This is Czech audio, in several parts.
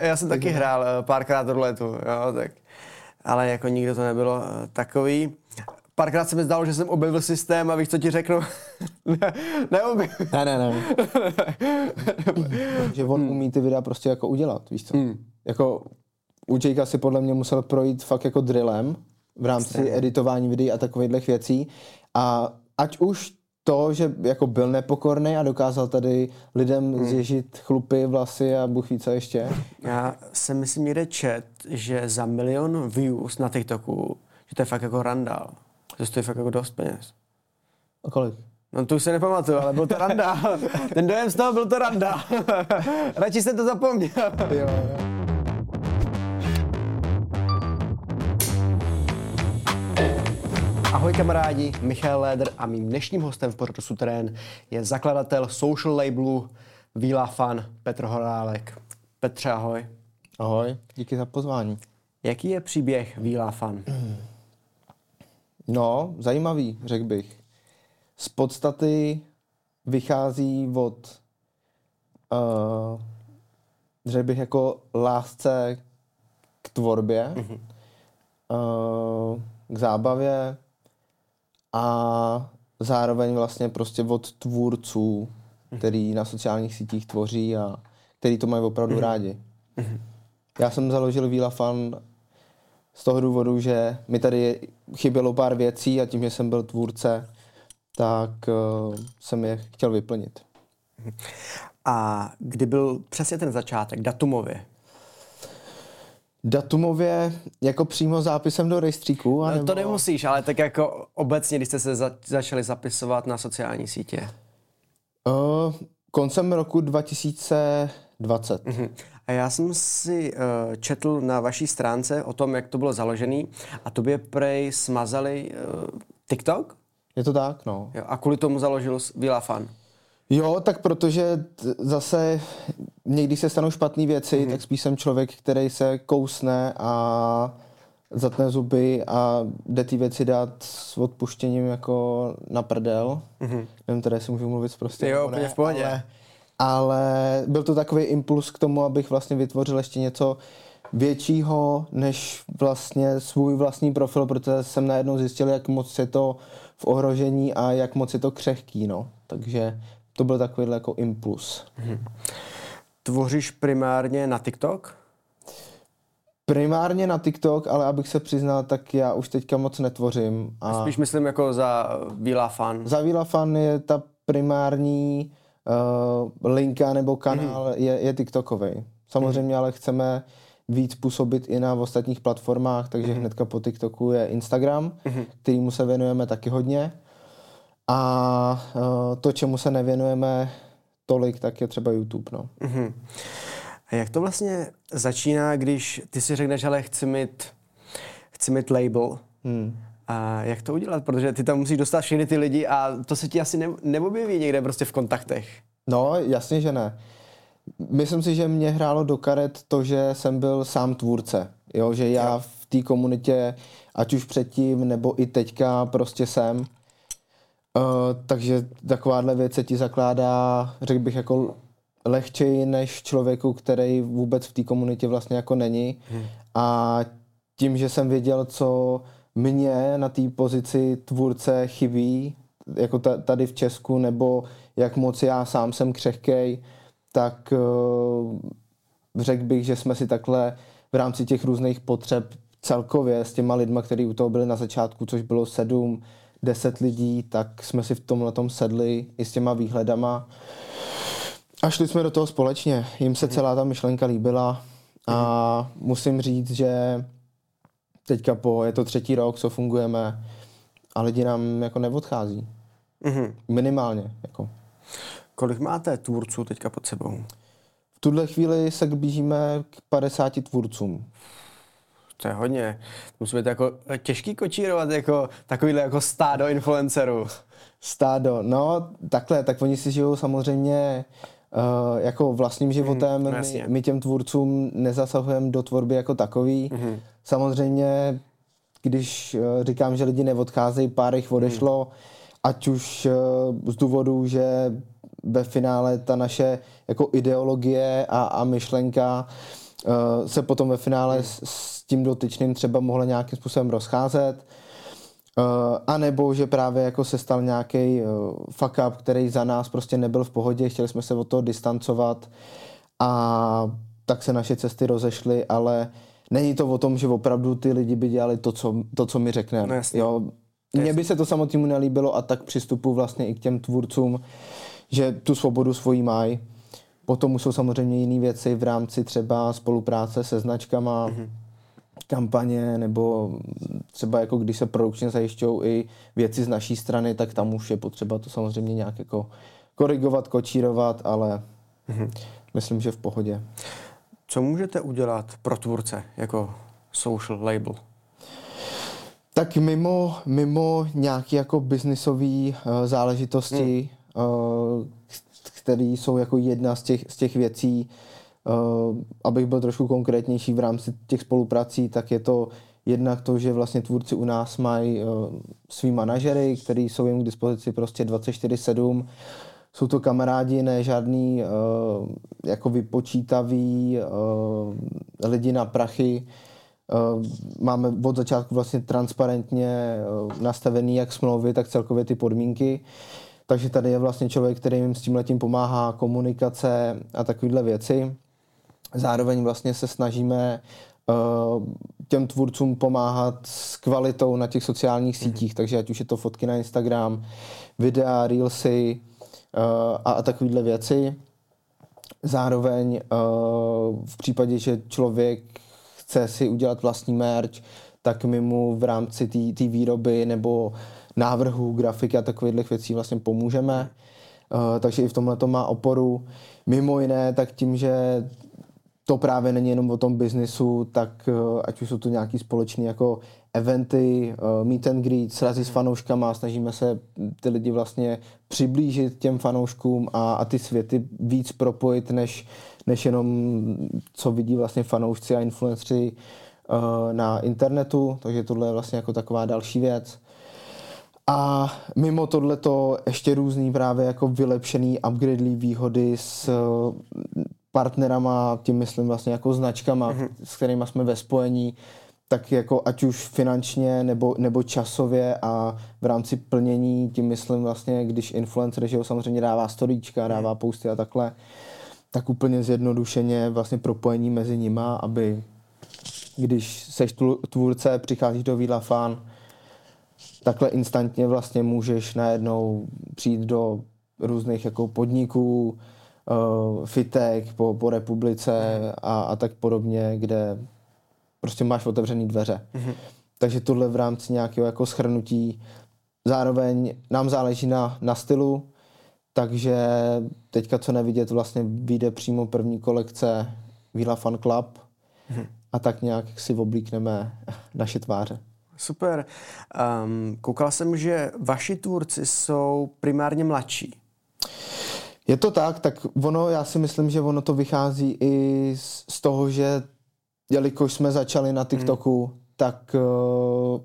Já jsem taky hrál eh, párkrát ruletu, jo, tak, ale jako nikdo to nebylo eh, takový. Párkrát se mi zdálo, že jsem objevil systém a víš, co ti řeknu? ne, neobjevil. Ne, ne, ne. že on umí ty videa prostě jako udělat, víš co? Hmm. Jako u Jakea si podle mě musel projít fakt jako drillem v rámci Extrémně. editování videí a takovýchhle věcí. A ať už to, že jako byl nepokorný a dokázal tady lidem Hmm. zježit chlupy, vlasy a bůh ví co ještě. Já jsem myslím někde čet, že za milion views na TikToku, že to je fakt jako randál. To stojí fakt jako dost peněz. A kolik? No to už se nepamatuju, ale byl to randál. Ten dojem z toho byl to randál. Radši jsem to zapomněl. Jo, jo. Ahoj kamarádi, Michal Léder a mým dnešním hostem v pořadu Suterén je zakladatel social labelu Vila Fan Petr Horálek. Petře, ahoj. Ahoj, díky za pozvání. Jaký je příběh Vila Fan? No, zajímavý, řekl bych. Z podstaty vychází od, uh, řekl bych, jako lásce k tvorbě, mm-hmm. uh, k zábavě a zároveň vlastně prostě od tvůrců, který na sociálních sítích tvoří a který to mají opravdu mm-hmm. rádi. Já jsem založil Vila Fan z toho důvodu, že mi tady chybělo pár věcí a tím, že jsem byl tvůrce, tak uh, jsem je chtěl vyplnit. A kdy byl přesně ten začátek, datumově? Datumově jako přímo zápisem do rejstříku? No, anebo... to nemusíš, ale tak jako obecně, když jste se za- začali zapisovat na sociální sítě. Uh, koncem roku 2020. Mhm. A já jsem si uh, četl na vaší stránce o tom, jak to bylo založený a tobě prej smazali uh, TikTok Je to tak, no. jo, a kvůli tomu založil Vila Fan. Jo, tak protože t- zase někdy se stanou špatné věci, mm-hmm. tak spíš jsem člověk, který se kousne a zatne zuby a jde ty věci dát s odpuštěním jako na prdel. Mm-hmm. Nevím, teda jestli můžu mluvit prostě. Jo, úplně v pohodě. Ale, ale byl to takový impuls k tomu, abych vlastně vytvořil ještě něco většího než vlastně svůj vlastní profil, protože jsem najednou zjistil, jak moc je to v ohrožení a jak moc je to křehký, no. Takže to byl takovýhle jako impuls. Tvoříš primárně na TikTok? Primárně na TikTok, ale abych se přiznal, tak já už teďka moc netvořím. A Spíš myslím jako za Vila Fan. za Vila Fan je ta primární uh, linka nebo kanál Mhm. mm. je, je TikTokový. Samozřejmě ale chceme víc působit i na ostatních platformách, takže Mhm. hnedka po TikToku je Instagram, kterýmu se věnujeme taky hodně. A uh, to, čemu se nevěnujeme tolik, tak je třeba YouTube. No. Mhm. A jak to vlastně začíná, když ty si řekneš, ale chci mít, chci mít label, Hmm. a jak to udělat? Protože ty tam musíš dostat všechny ty lidi a to se ti asi ne, neobjeví někde prostě v kontaktech. No, jasně, že ne. Myslím si, že mě hrálo do karet to, že jsem byl sám tvůrce. Jo, že já v té komunitě, ať už předtím, nebo i teďka prostě jsem. Uh, takže takováhle věc se ti zakládá, řekl bych, jako lehčeji než člověku, který vůbec v té komunitě vlastně jako není. Hmm. A tím, že jsem věděl, co mě na té pozici tvůrce chybí, jako ta- tady v Česku, nebo jak moc já sám jsem křehkej, tak uh, řekl bych, že jsme si takhle v rámci těch různých potřeb celkově s těma lidma, kteří u toho byli na začátku, což bylo sedm, deset lidí, tak jsme si v tomhle tom sedli i s těma výhledama. A šli jsme do toho společně. Jim se celá ta myšlenka líbila a musím říct, že teďka po, je to třetí rok, co fungujeme a lidi nám jako neodchází. Mhm. Minimálně. Jako. Kolik máte tvůrců teďka pod sebou? V tuhle chvíli se blížíme k 50 tvůrcům. To je hodně. Musí být jako těžký kočírovat jako takovýhle jako stádo influencerů. Stádo, no takhle, tak oni si žijou samozřejmě uh, jako vlastním životem. no my, my těm tvůrcům nezasahujeme do tvorby jako takový. Mhm. Samozřejmě, když uh, říkám, že lidi neodcházejí, pár jich odešlo, ať už uh, z důvodu, že ve finále ta naše jako ideologie a, a myšlenka se potom ve finále s, s tím dotyčným třeba mohla nějakým způsobem rozcházet. Uh, a nebo že právě jako se stal nějaký uh, fuck up, který za nás prostě nebyl v pohodě, chtěli jsme se od toho distancovat a tak se naše cesty rozešly, ale není to o tom, že opravdu ty lidi by dělali to, co, to, co mi řekneme. No, Mně by se to samotnému nelíbilo a tak přistupu vlastně i k těm tvůrcům, že tu svobodu svojí mají. Potom jsou samozřejmě jiné věci v rámci třeba spolupráce se značkama, mm-hmm. kampaně, nebo třeba jako když se produkčně zajišťují i věci z naší strany, tak tam už je potřeba to samozřejmě nějak jako korigovat, kočírovat, ale mm-hmm. myslím, že v pohodě. Co můžete udělat pro tvůrce jako social label? Tak mimo, mimo nějaké jako biznisové uh, záležitosti, hmm. uh, které jsou jako jedna z těch, z těch věcí, uh, abych byl trošku konkrétnější v rámci těch spoluprací, tak je to jednak to, že vlastně tvůrci u nás mají uh, svý manažery, který jsou jim k dispozici prostě 24-7, jsou to kamarádi, ne žádný uh, jako vypočítaví uh, lidi na prachy. Uh, máme od začátku vlastně transparentně uh, nastavený jak smlouvy, tak celkově ty podmínky. Takže tady je vlastně člověk, který jim s tím letím pomáhá, komunikace a takovéhle věci. Zároveň vlastně se snažíme uh, těm tvůrcům pomáhat s kvalitou na těch sociálních sítích, mm-hmm. takže ať už je to fotky na Instagram, videa, reelsy, Eh, a, a takovéhle věci. Zároveň eh, v případě, že člověk chce si udělat vlastní merch, tak my mu v rámci té výroby nebo návrhu, grafiky a takových věcí vlastně pomůžeme. Uh, takže i v tomhle to má oporu. Mimo jiné, tak tím, že to právě není jenom o tom biznisu, tak uh, ať už jsou to nějaký společný jako eventy, uh, meet and greet, srazy s fanouškama, snažíme se ty lidi vlastně přiblížit těm fanouškům a, a ty světy víc propojit, než, než jenom co vidí vlastně fanoušci a influenceri na internetu, takže tohle je vlastně jako taková další věc. A mimo tohle to ještě různý právě jako vylepšený, upgradelý výhody s uh, partnerama, tím myslím vlastně jako značkama, mm-hmm. s kterými jsme ve spojení, tak jako ať už finančně nebo, nebo časově a v rámci plnění, tím myslím vlastně, když influencer, že ho samozřejmě dává storíčka, dává posty a takhle, tak úplně zjednodušeně vlastně propojení mezi nima, aby když seš tvůrce, přicházíš do Vila Fan, takhle instantně vlastně můžeš najednou přijít do různých jako podniků, uh, fitek po, po republice a, a tak podobně, kde prostě máš otevřený dveře. Mm-hmm. Takže tohle v rámci nějakého jako schrnutí. Zároveň nám záleží na, na stylu, takže teďka co nevidět, vlastně vyjde přímo první kolekce Vila Fan Club mm-hmm. a tak nějak si oblíkneme naše tváře. Super. Um, koukal jsem, že vaši tvůrci jsou primárně mladší. Je to tak, tak ono, já si myslím, že ono to vychází i z, z toho, že jelikož jsme začali na TikToku, hmm. tak... Uh,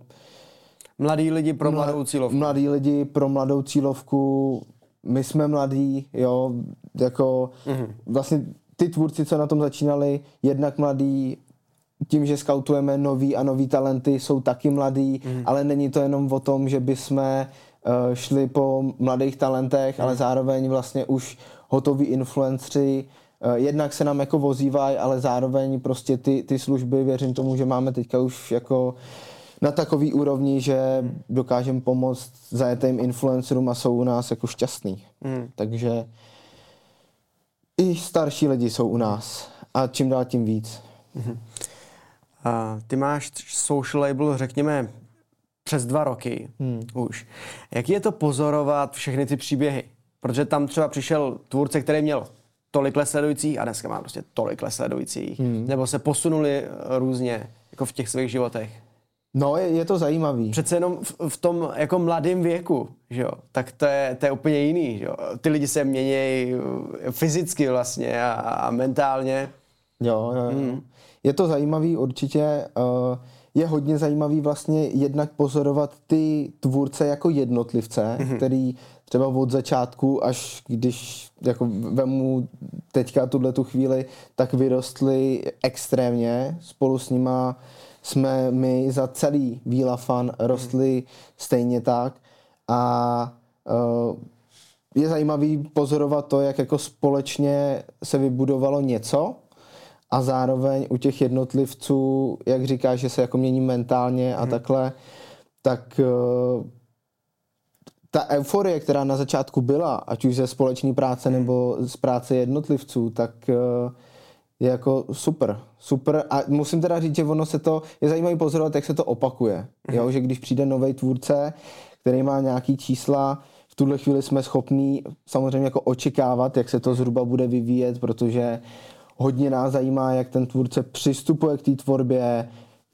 mladí lidi pro mladou cílovku. Mladí lidi pro mladou cílovku, my jsme mladí, jo, jako hmm. vlastně ty tvůrci, co na tom začínali, jednak mladí, tím, že skautujeme nový a nový talenty, jsou taky mladí, hmm. ale není to jenom o tom, že by jsme uh, šli po mladých talentech, hmm. ale zároveň vlastně už hotoví influenceri, Eh, jednak se nám jako vozívají, ale zároveň prostě ty, ty služby, věřím tomu, že máme teďka už jako na takový úrovni, že dokážeme pomoct zajetým influencerům a jsou u nás jako šťastný. Mm. Takže i starší lidi jsou u nás a čím dál tím víc. Mm-hmm. A ty máš social label, řekněme, přes dva roky hmm. už. Jak je to pozorovat všechny ty příběhy? Protože tam třeba přišel tvůrce, který měl tolik sledujících a dneska má prostě tolik sledujících. Hmm. Nebo se posunuli různě jako v těch svých životech. No, je, je to zajímavý. Přece jenom v, v tom jako mladém věku, že jo, tak to je, to je úplně jiný, že jo. Ty lidi se mění uh, fyzicky vlastně a, a mentálně. Jo, jo, jo. Hmm. Je to zajímavý určitě. Uh, je hodně zajímavý vlastně jednak pozorovat ty tvůrce jako jednotlivce, mm-hmm. který třeba od začátku, až když jako vemu teďka tuhle tu chvíli, tak vyrostly extrémně. Spolu s nima jsme my za celý Víla Fan rostli mm. stejně tak a uh, je zajímavý pozorovat to, jak jako společně se vybudovalo něco a zároveň u těch jednotlivců, jak říkáš, že se jako mění mentálně a mm. takhle, tak uh, ta euforie, která na začátku byla, ať už ze společné práce hmm. nebo z práce jednotlivců, tak uh, je jako super. Super a musím teda říct, že ono se to, je zajímavé pozorovat, jak se to opakuje. Mm. Jo, že když přijde nový tvůrce, který má nějaký čísla, v tuhle chvíli jsme schopní samozřejmě jako očekávat, jak se to zhruba bude vyvíjet, protože hodně nás zajímá, jak ten tvůrce přistupuje k té tvorbě,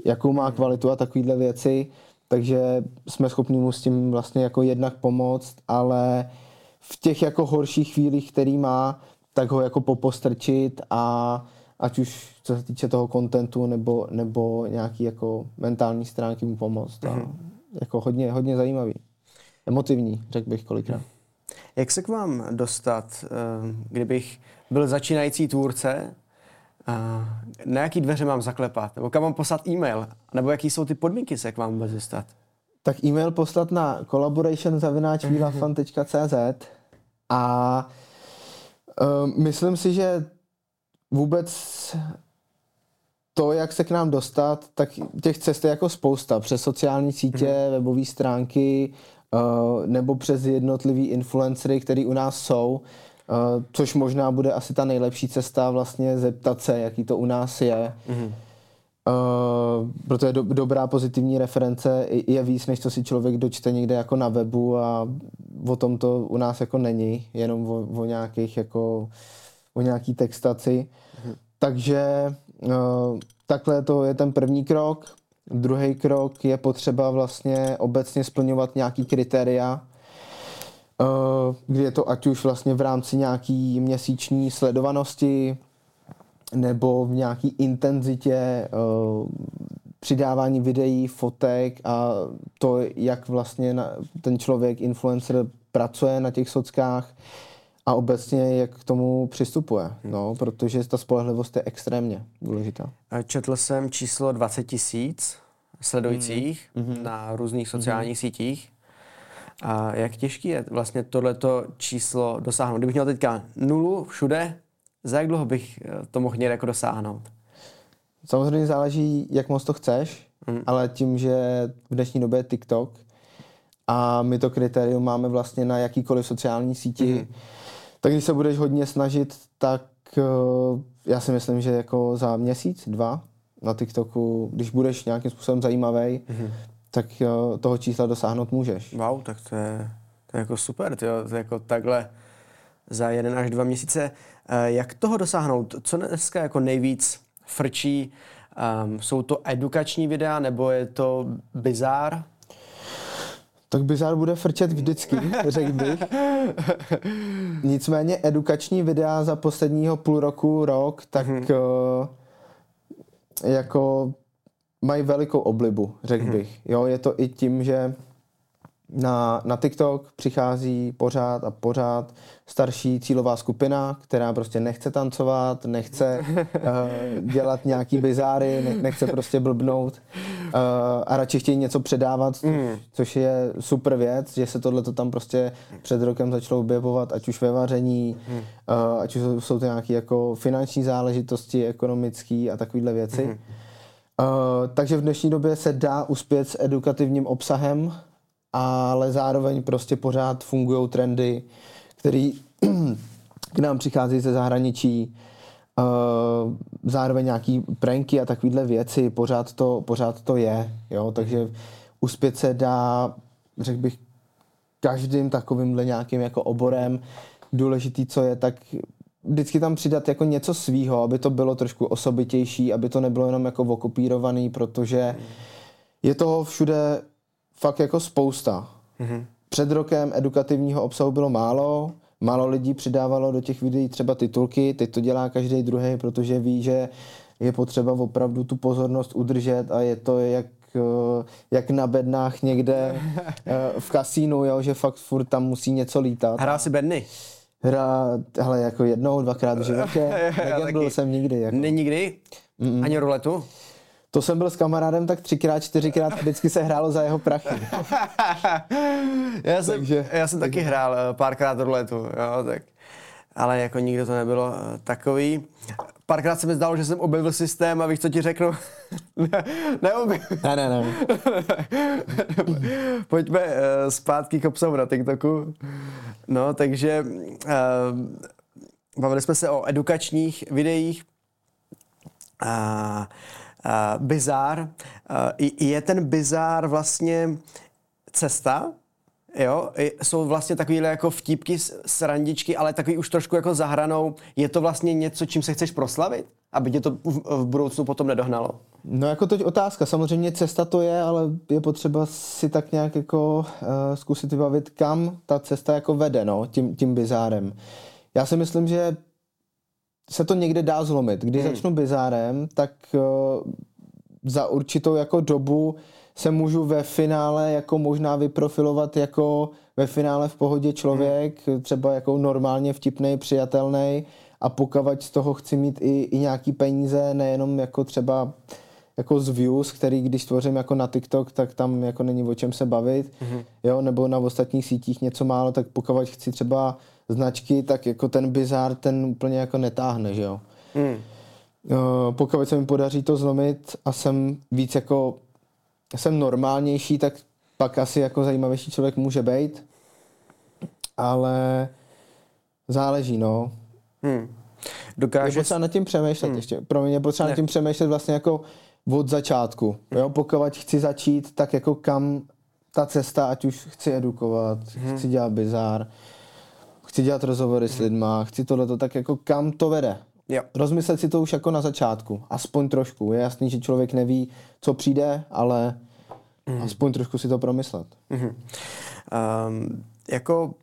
jakou má kvalitu a takovéhle věci, takže jsme schopni mu s tím vlastně jako jednak pomoct, ale v těch jako horších chvílích, který má, tak ho jako popostrčit a ať už co se týče toho kontentu nebo, nebo nějaký jako mentální stránky mu pomoct. Mm-hmm. A mhm. jako hodně, hodně zajímavý. Emotivní, řekl bych kolikrát. Jak se k vám dostat, eh, kdybych byl začínající tvůrce, na jaký dveře mám zaklepat? Nebo kam mám poslat e-mail? Nebo jaký jsou ty podmínky se k vám vůbec dostat? Tak e-mail poslat na collaboration.cz a uh, myslím si, že vůbec to, jak se k nám dostat, tak těch cest je jako spousta. Přes sociální sítě, mm-hmm. webové stránky, uh, nebo přes jednotlivý influencery, který u nás jsou, uh, což možná bude asi ta nejlepší cesta vlastně zeptat se, jaký to u nás je. Mm-hmm. Uh, protože do, dobrá pozitivní reference je víc, než co si člověk dočte někde jako na webu a o tom to u nás jako není, jenom o, o nějakých jako o nějaký textaci. Mm-hmm. Takže uh, takhle to je ten první krok. Druhý krok je potřeba vlastně obecně splňovat nějaký kritéria, kdy je to ať už vlastně v rámci nějaký měsíční sledovanosti, nebo v nějaký intenzitě uh, přidávání videí, fotek a to, jak vlastně ten člověk, influencer, pracuje na těch sockách a obecně jak k tomu přistupuje, hmm. no, protože ta spolehlivost je extrémně důležitá. Četl jsem číslo 20 tisíc sledujících hmm. na různých sociálních hmm. sítích. A jak těžký je vlastně tohleto číslo dosáhnout? Kdybych měl teďka nulu všude, za jak dlouho bych eh, to mohl někde jako dosáhnout? Samozřejmě záleží, jak moc to chceš, mm. ale tím, že v dnešní době je TikTok a my to kritérium máme vlastně na jakýkoliv sociální síti, mm. tak když se budeš hodně snažit, tak uh, já si myslím, že jako za měsíc, dva na TikToku, když budeš nějakým způsobem zajímavý, mm. Tak toho čísla dosáhnout můžeš. Wow, tak to je, to je jako super, tyjo, to je jako takhle za jeden až dva měsíce. Eh, jak toho dosáhnout? Co dneska jako nejvíc frčí? Um, jsou to edukační videa nebo je to bizár? Tak bizár bude frčet vždycky, řekl bych. Nicméně edukační videa za posledního půl roku, rok, tak hmm. uh, jako mají velikou oblibu, řekl hmm. bych. Jo, je to i tím, že na, na TikTok přichází pořád a pořád starší cílová skupina, která prostě nechce tancovat, nechce uh, dělat nějaký bizáry, ne, nechce prostě blbnout uh, a radši chtějí něco předávat, mm. což je super věc, že se tohle tam prostě před rokem začalo objevovat, ať už ve vaření, mm. uh, ať už jsou to nějaké jako finanční záležitosti, ekonomické a takovéhle věci. Mm. Uh, takže v dnešní době se dá uspět s edukativním obsahem, ale zároveň prostě pořád fungují trendy, které k nám přichází ze zahraničí, uh, zároveň nějaký pranky a takovéhle věci, pořád to, pořád to je, jo, takže uspět se dá, řekl bych, každým takovýmhle nějakým jako oborem. Důležitý, co je, tak vždycky tam přidat jako něco svýho, aby to bylo trošku osobitější, aby to nebylo jenom jako okopírovaný, protože je toho všude fakt jako spousta. Mm-hmm. Před rokem edukativního obsahu bylo málo, málo lidí přidávalo do těch videí třeba titulky, teď to dělá každý druhý, protože ví, že je potřeba opravdu tu pozornost udržet a je to jak uh, jak na bednách někde uh, v kasínu, jo, že fakt furt tam musí něco lítat. Hrál si bedny? Hra, hele, jako jednou, dvakrát v životě. Negambil jsem nikdy. Jako. Ne, nikdy? Mm-mm. Ani ruletu? To jsem byl s kamarádem tak třikrát, čtyřikrát, vždycky se hrálo za jeho prachy. já, jsem, takže, já jsem taky hrál eh, párkrát ruletu, jo, tak. Ale jako nikdo to nebylo eh, takový. Párkrát se mi zdálo, že jsem objevil systém a víš, co ti řeknu? ne, neobjevil. Ne, ne, ne. Pojďme uh, zpátky k obsahu na TikToku. No, takže uh, bavili jsme se o edukačních videích. Uh, uh, bizár. Uh, je ten bizár vlastně cesta, Jo, jsou vlastně takovýhle jako vtípky, srandičky, ale takový už trošku jako zahranou. Je to vlastně něco, čím se chceš proslavit? Aby tě to v, v budoucnu potom nedohnalo? No jako teď otázka. Samozřejmě cesta to je, ale je potřeba si tak nějak jako uh, zkusit vybavit, kam ta cesta jako vede, no, tím, tím bizárem. Já si myslím, že se to někde dá zlomit. Když hmm. začnu bizárem, tak uh, za určitou jako dobu se můžu ve finále jako možná vyprofilovat jako ve finále v pohodě člověk, hmm. třeba jako normálně vtipný, přijatelný a pokavať z toho chci mít i, i nějaký peníze, nejenom jako třeba jako z views, který když tvořím jako na TikTok, tak tam jako není o čem se bavit, mm-hmm. jo, nebo na ostatních sítích něco málo, tak pokud chci třeba značky, tak jako ten bizár ten úplně jako netáhne, že jo. Mm. Pokud se mi podaří to zlomit a jsem víc jako jsem normálnější, tak pak asi jako zajímavější člověk může být. Ale záleží, no. Hmm. Dokáže... Je potřeba nad tím přemýšlet hmm. ještě. Pro mě je potřeba ne. nad tím přemýšlet vlastně jako od začátku. Hmm. Jo, pokud chci začít, tak jako kam ta cesta, ať už chci edukovat, hmm. chci dělat bizár, chci dělat rozhovory hmm. s lidma, chci tohleto, tak jako kam to vede. Jo. Rozmyslet si to už jako na začátku, aspoň trošku. Je jasný, že člověk neví, co přijde, ale mm. aspoň trošku si to promyslet. Mm-hmm. Um, jako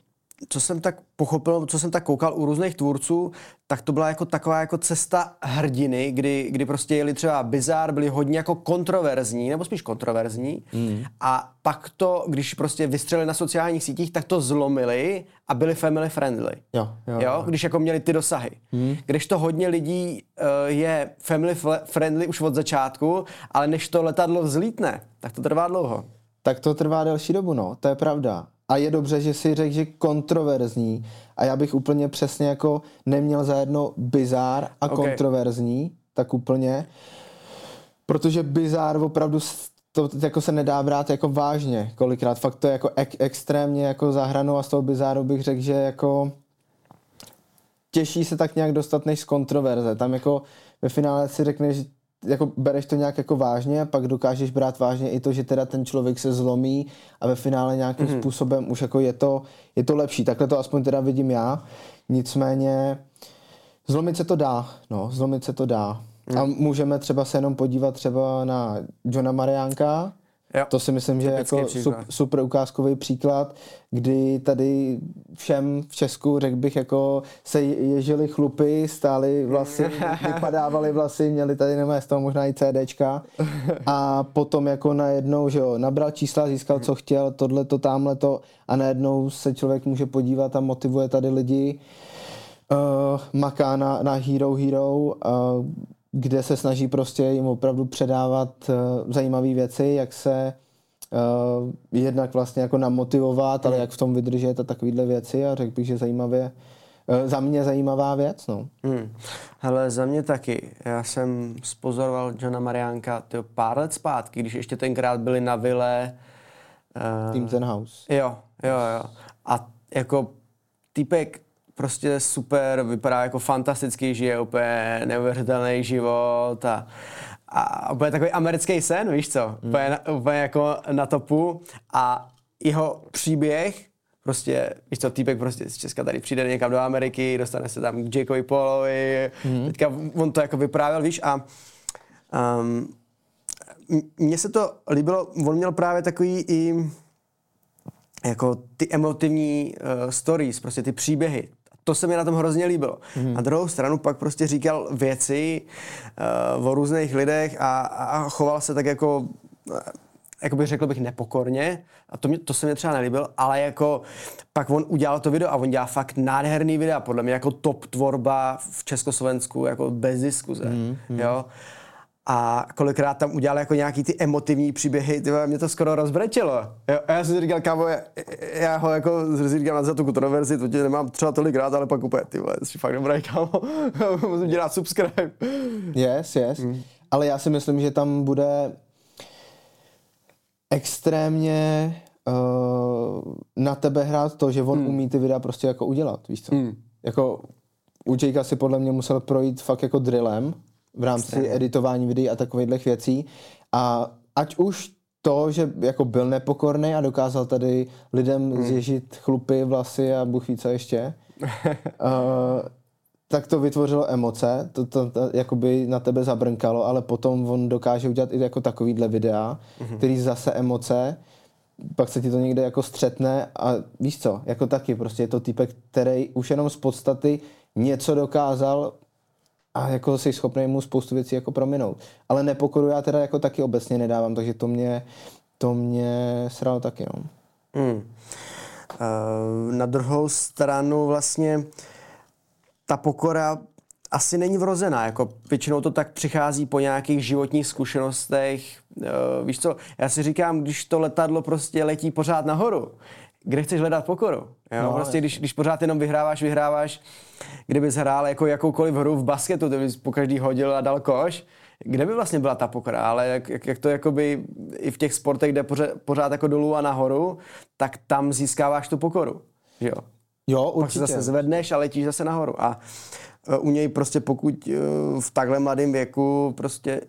co jsem tak pochopil, co jsem tak koukal u různých tvůrců, tak to byla jako taková jako cesta hrdiny, kdy, kdy prostě jeli třeba bizár, byli hodně jako kontroverzní, nebo spíš kontroverzní mm. a pak to, když prostě vystřelili na sociálních sítích, tak to zlomili a byli family friendly. Jo, jo, jo? Když jako měli ty dosahy. Mm. Když to hodně lidí uh, je family friendly už od začátku, ale než to letadlo vzlítne, tak to trvá dlouho. Tak to trvá delší dobu, no, to je pravda. A je dobře, že si řekl, že kontroverzní. A já bych úplně přesně jako neměl za jedno bizár a okay. kontroverzní, tak úplně. Protože bizár opravdu to jako se nedá brát jako vážně kolikrát. Fakt to je jako ek, extrémně jako zahranou a z toho bizáru bych řekl, že jako těžší se tak nějak dostat než z kontroverze. Tam jako ve finále si řekneš, jako bereš to nějak jako vážně a pak dokážeš brát vážně i to, že teda ten člověk se zlomí a ve finále nějakým mm-hmm. způsobem už jako je to, je to lepší. Takhle to aspoň teda vidím já. Nicméně zlomit se to dá, no, zlomit se to dá. Mm. A můžeme třeba se jenom podívat třeba na Johna Mariánka, Jo. To si myslím, že je jako super, super ukázkový příklad, kdy tady všem v Česku, řekl bych, jako se ježili chlupy, stály vlasy, vypadávali vlasy, měli tady nebo z toho možná i CDčka a potom jako najednou, že jo, nabral čísla, získal, co chtěl, tohle to, tamhle to a najednou se člověk může podívat a motivuje tady lidi. Uh, maká na, na Hero Hero, uh, kde se snaží prostě jim opravdu předávat uh, zajímavé věci, jak se uh, jednak vlastně jako namotivovat, ale jak v tom vydržet a takovéhle věci a řekl bych, že zajímavě, uh, za mě zajímavá věc, no. Hmm. Hele, za mě taky. Já jsem spozoroval Johna Mariánka tyjo, pár let zpátky, když ještě tenkrát byli na vile. Uh, Team Ten House. Jo, jo, jo. A jako týpek prostě super, vypadá jako fantasticky, žije úplně neuvěřitelný život a, a úplně takový americký sen, víš co, mm. úplně, úplně jako na topu a jeho příběh, prostě, víš co, týpek prostě z Česka tady přijde někam do Ameriky, dostane se tam k Jakeovi Paulovi, mm. teďka on to jako vyprávěl, víš, a um, mně se to líbilo, on měl právě takový i jako ty emotivní uh, stories, prostě ty příběhy to se mi na tom hrozně líbilo. Mm. Na druhou stranu pak prostě říkal věci uh, o různých lidech a, a choval se tak jako jakoby řekl bych nepokorně, a to, mě, to se mi třeba nelíbil, ale jako pak on udělal to video a on dělá fakt nádherný videa, podle mě jako top tvorba v Československu, jako bez diskuze, mm, mm. jo. A kolikrát tam udělal jako nějaký ty emotivní příběhy, ty mě to skoro rozbrečelo. Jo? A já jsem si říkal, kámo, já, já ho jako říkám za tu kontroverzi, to tě nemám třeba tolik rád, ale pak úplně, ty vole, jsi fakt dobrý, kámo, musím dělat subscribe. Yes, yes. Mm. Ale já si myslím, že tam bude extrémně uh, na tebe hrát to, že on hmm. umí ty videa prostě jako udělat, víš co? Hmm. Jako u Jakea si podle mě musel projít fakt jako drillem v rámci Extrémně. editování videí a takovýchhle věcí a ať už to, že jako byl nepokorný a dokázal tady lidem hmm. zježit chlupy, vlasy a bůh ví co ještě, uh, tak to vytvořilo emoce, to, to, to jakoby na tebe zabrnkalo, ale potom on dokáže udělat i jako takovýhle videa, mm-hmm. který zase emoce, pak se ti to někde jako střetne a víš co, jako taky prostě je to typek, který už jenom z podstaty něco dokázal a jako jsi schopný mu spoustu věcí jako prominout. Ale nepokoru já teda jako taky obecně nedávám, takže to mě, to mě sralo taky, no. Mm. Uh, na druhou stranu vlastně ta pokora asi není vrozená, jako většinou to tak přichází po nějakých životních zkušenostech. Uh, víš co, já si říkám, když to letadlo prostě letí pořád nahoru, kde chceš hledat pokoru? Jo? No, prostě když, když pořád jenom vyhráváš, vyhráváš, kdybys hrál jako jakoukoliv hru v basketu, to bys po každý hodil a dal koš, kde by vlastně byla ta pokora, ale jak, jak, jak to jakoby i v těch sportech, kde pořád, pořád jako dolů a nahoru, tak tam získáváš tu pokoru. Jo. Jo, určitě. Pak se zase zvedneš a letíš zase nahoru. A e, u něj prostě pokud e, v takhle mladém věku prostě,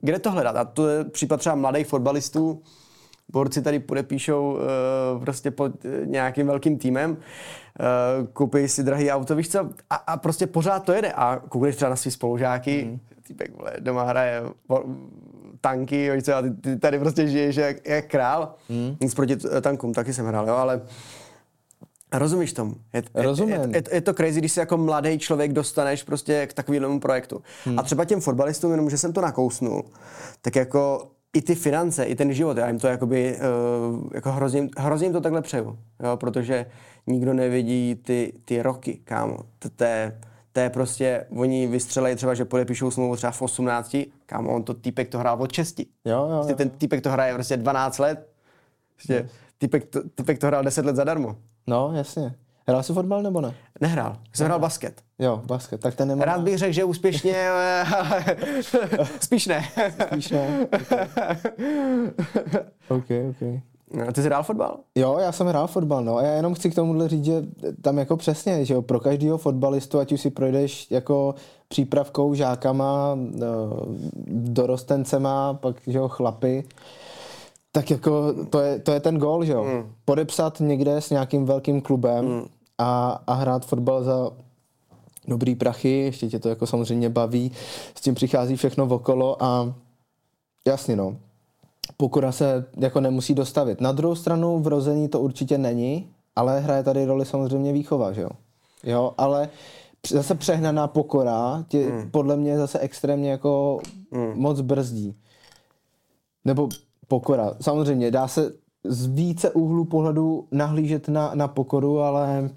kde to hledat? A to je případ třeba mladých fotbalistů, borci tady podepíšou uh, prostě pod nějakým velkým týmem, uh, koupí si drahý auto, víš co, a, a prostě pořád to jede. A koukneš třeba na svý spolužáky, mm. týpek vole, doma hraje tanky, víš co, a ty, ty tady prostě žiješ jak, jak král. Mm. Nic proti tankům, taky jsem hrál, jo, ale Rozumíš tomu? Je, Rozumím. Je, je, je to crazy, když se jako mladý člověk dostaneš prostě k takovému projektu. Hmm. A třeba těm fotbalistům, jenom že jsem to nakousnul, tak jako i ty finance, i ten život, já jim to jakoby, uh, jako hrozně, hrozně jim to takhle přeju, jo, protože nikdo nevidí ty, ty roky, kámo. To, to, je, to je prostě, oni vystřelejí třeba, že podepíšou smlouvu třeba v 18, kámo, on to týpek to hrál od 6. Jo, jo, prostě jo. Ten týpek to hraje prostě 12 let, prostě, yes. týpek, to, týpek to hrál 10 let zadarmo. No, jasně. Hrál jsi fotbal nebo ne? Nehrál. Jsem hrál basket. Jo, basket. Tak ten nemá... Rád bych řekl, že úspěšně, ale spíš ne. spíš ne. OK, OK. A ty jsi hrál fotbal? Jo, já jsem hrál fotbal, no. A já jenom chci k tomuhle říct, že tam jako přesně, že jo, pro každého fotbalistu, ať už si projdeš jako přípravkou, žákama, no, dorostencema, pak, že jo, chlapy, tak jako to je, to je ten gól, že jo. Mm. Podepsat někde s nějakým velkým klubem mm. A, a hrát fotbal za dobrý prachy, ještě tě to jako samozřejmě baví, s tím přichází všechno okolo a jasně no, pokora se jako nemusí dostavit. Na druhou stranu vrození to určitě není, ale hraje tady roli samozřejmě výchova, že jo. Jo, ale zase přehnaná pokora tě mm. podle mě zase extrémně jako mm. moc brzdí. Nebo pokora. Samozřejmě dá se z více úhlu pohledu nahlížet na, na pokoru, ale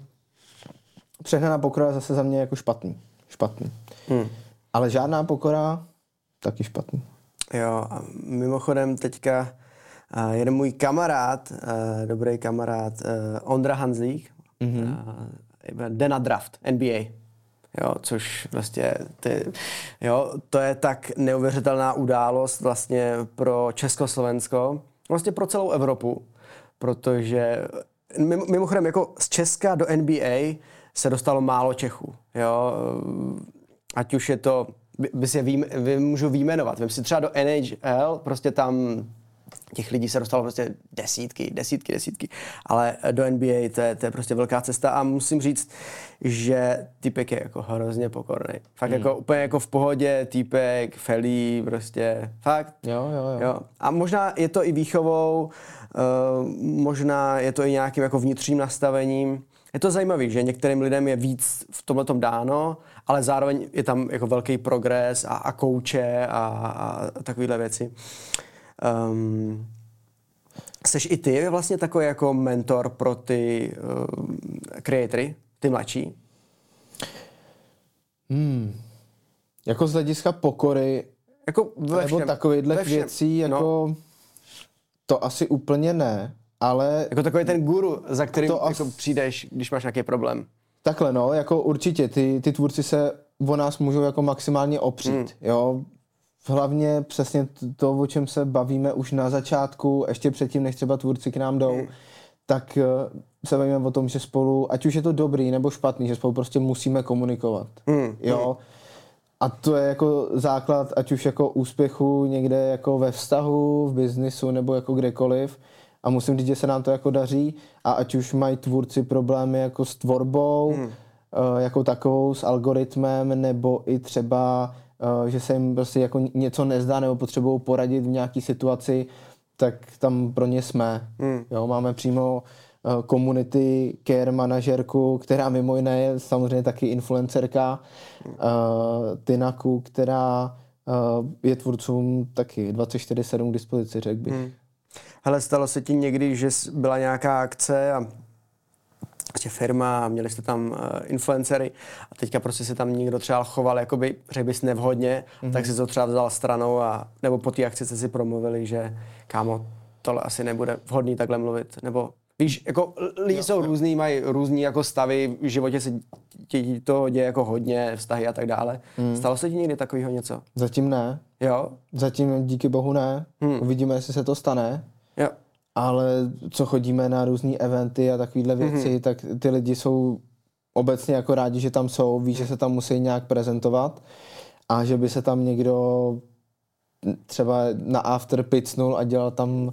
přehnaná pokora zase za mě jako špatný. Špatný. Hmm. Ale žádná pokora taky špatný. Jo, a mimochodem teďka uh, jeden můj kamarád, uh, dobrý kamarád, uh, Ondra Hanzlík, mm-hmm. uh, jde na draft NBA. Jo, což vlastně ty, jo, to je tak neuvěřitelná událost vlastně pro Československo, vlastně pro celou Evropu, protože mimochodem jako z Česka do NBA se dostalo málo Čechů. Jo? Ať už je to, by si je vím, můžu výjmenovat. Vím si třeba do NHL, prostě tam těch lidí se dostalo prostě desítky, desítky, desítky, ale do NBA to je, to je prostě velká cesta a musím říct, že typek je jako hrozně pokorný. Fakt hmm. jako úplně jako v pohodě, týpek, felí, prostě, fakt. Jo, jo, jo. jo. A možná je to i výchovou, uh, možná je to i nějakým jako vnitřním nastavením, je to zajímavé, že některým lidem je víc v tomhle tom dáno, ale zároveň je tam jako velký progres a, a kouče a, a takovéhle věci. Um, Seš i ty vlastně takový jako mentor pro ty uh, creatory, ty mladší? Hmm. Jako z hlediska pokory, jako ve nebo takovýchhle věcí, jako no. to asi úplně ne, ale... Jako takový ten guru, za kterým to jako as... přijdeš, když máš nějaký problém. Takhle no, jako určitě, ty, ty tvůrci se o nás můžou jako maximálně opřít, hmm. jo. Hlavně přesně to, o čem se bavíme už na začátku, ještě předtím, než třeba tvůrci k nám jdou, hmm. tak eh, se bavíme o tom, že spolu, ať už je to dobrý nebo špatný, že spolu prostě musíme komunikovat, hmm. jo. Hmm. A to je jako základ, ať už jako úspěchu někde jako ve vztahu, v biznisu nebo jako kdekoliv, a musím říct, že se nám to jako daří a ať už mají tvůrci problémy jako s tvorbou, hmm. uh, jako takovou, s algoritmem, nebo i třeba, uh, že se jim prostě jako něco nezdá nebo potřebují poradit v nějaké situaci, tak tam pro ně jsme. Hmm. Jo, máme přímo uh, community care manažerku, která mimo jiné je samozřejmě taky influencerka, uh, Tinaku, která uh, je tvůrcům taky 24-7 k dispozici, řekl bych. Hmm. Hele, stalo se ti někdy, že byla nějaká akce a prostě firma a měli jste tam uh, influencery a teďka prostě se tam někdo třeba choval, jakoby, řekl bys nevhodně, mm-hmm. tak si to třeba vzal stranou a nebo po té akci jste si promluvili, že kámo, tohle asi nebude vhodný takhle mluvit, nebo Víš, jako lidi jsou různý, mají různý jako stavy, v životě se ti to děje jako hodně, vztahy a tak dále. Hmm. Stalo se ti někdy takového něco? Zatím ne. Jo? Zatím díky bohu ne. Hmm. Uvidíme, jestli se to stane. Jo. Ale co chodíme na různé eventy a takovéhle mhm. věci, hmm. tak ty lidi jsou obecně jako rádi, že tam jsou, ví, že se tam musí nějak prezentovat a že by se tam někdo třeba na after picnul a dělal tam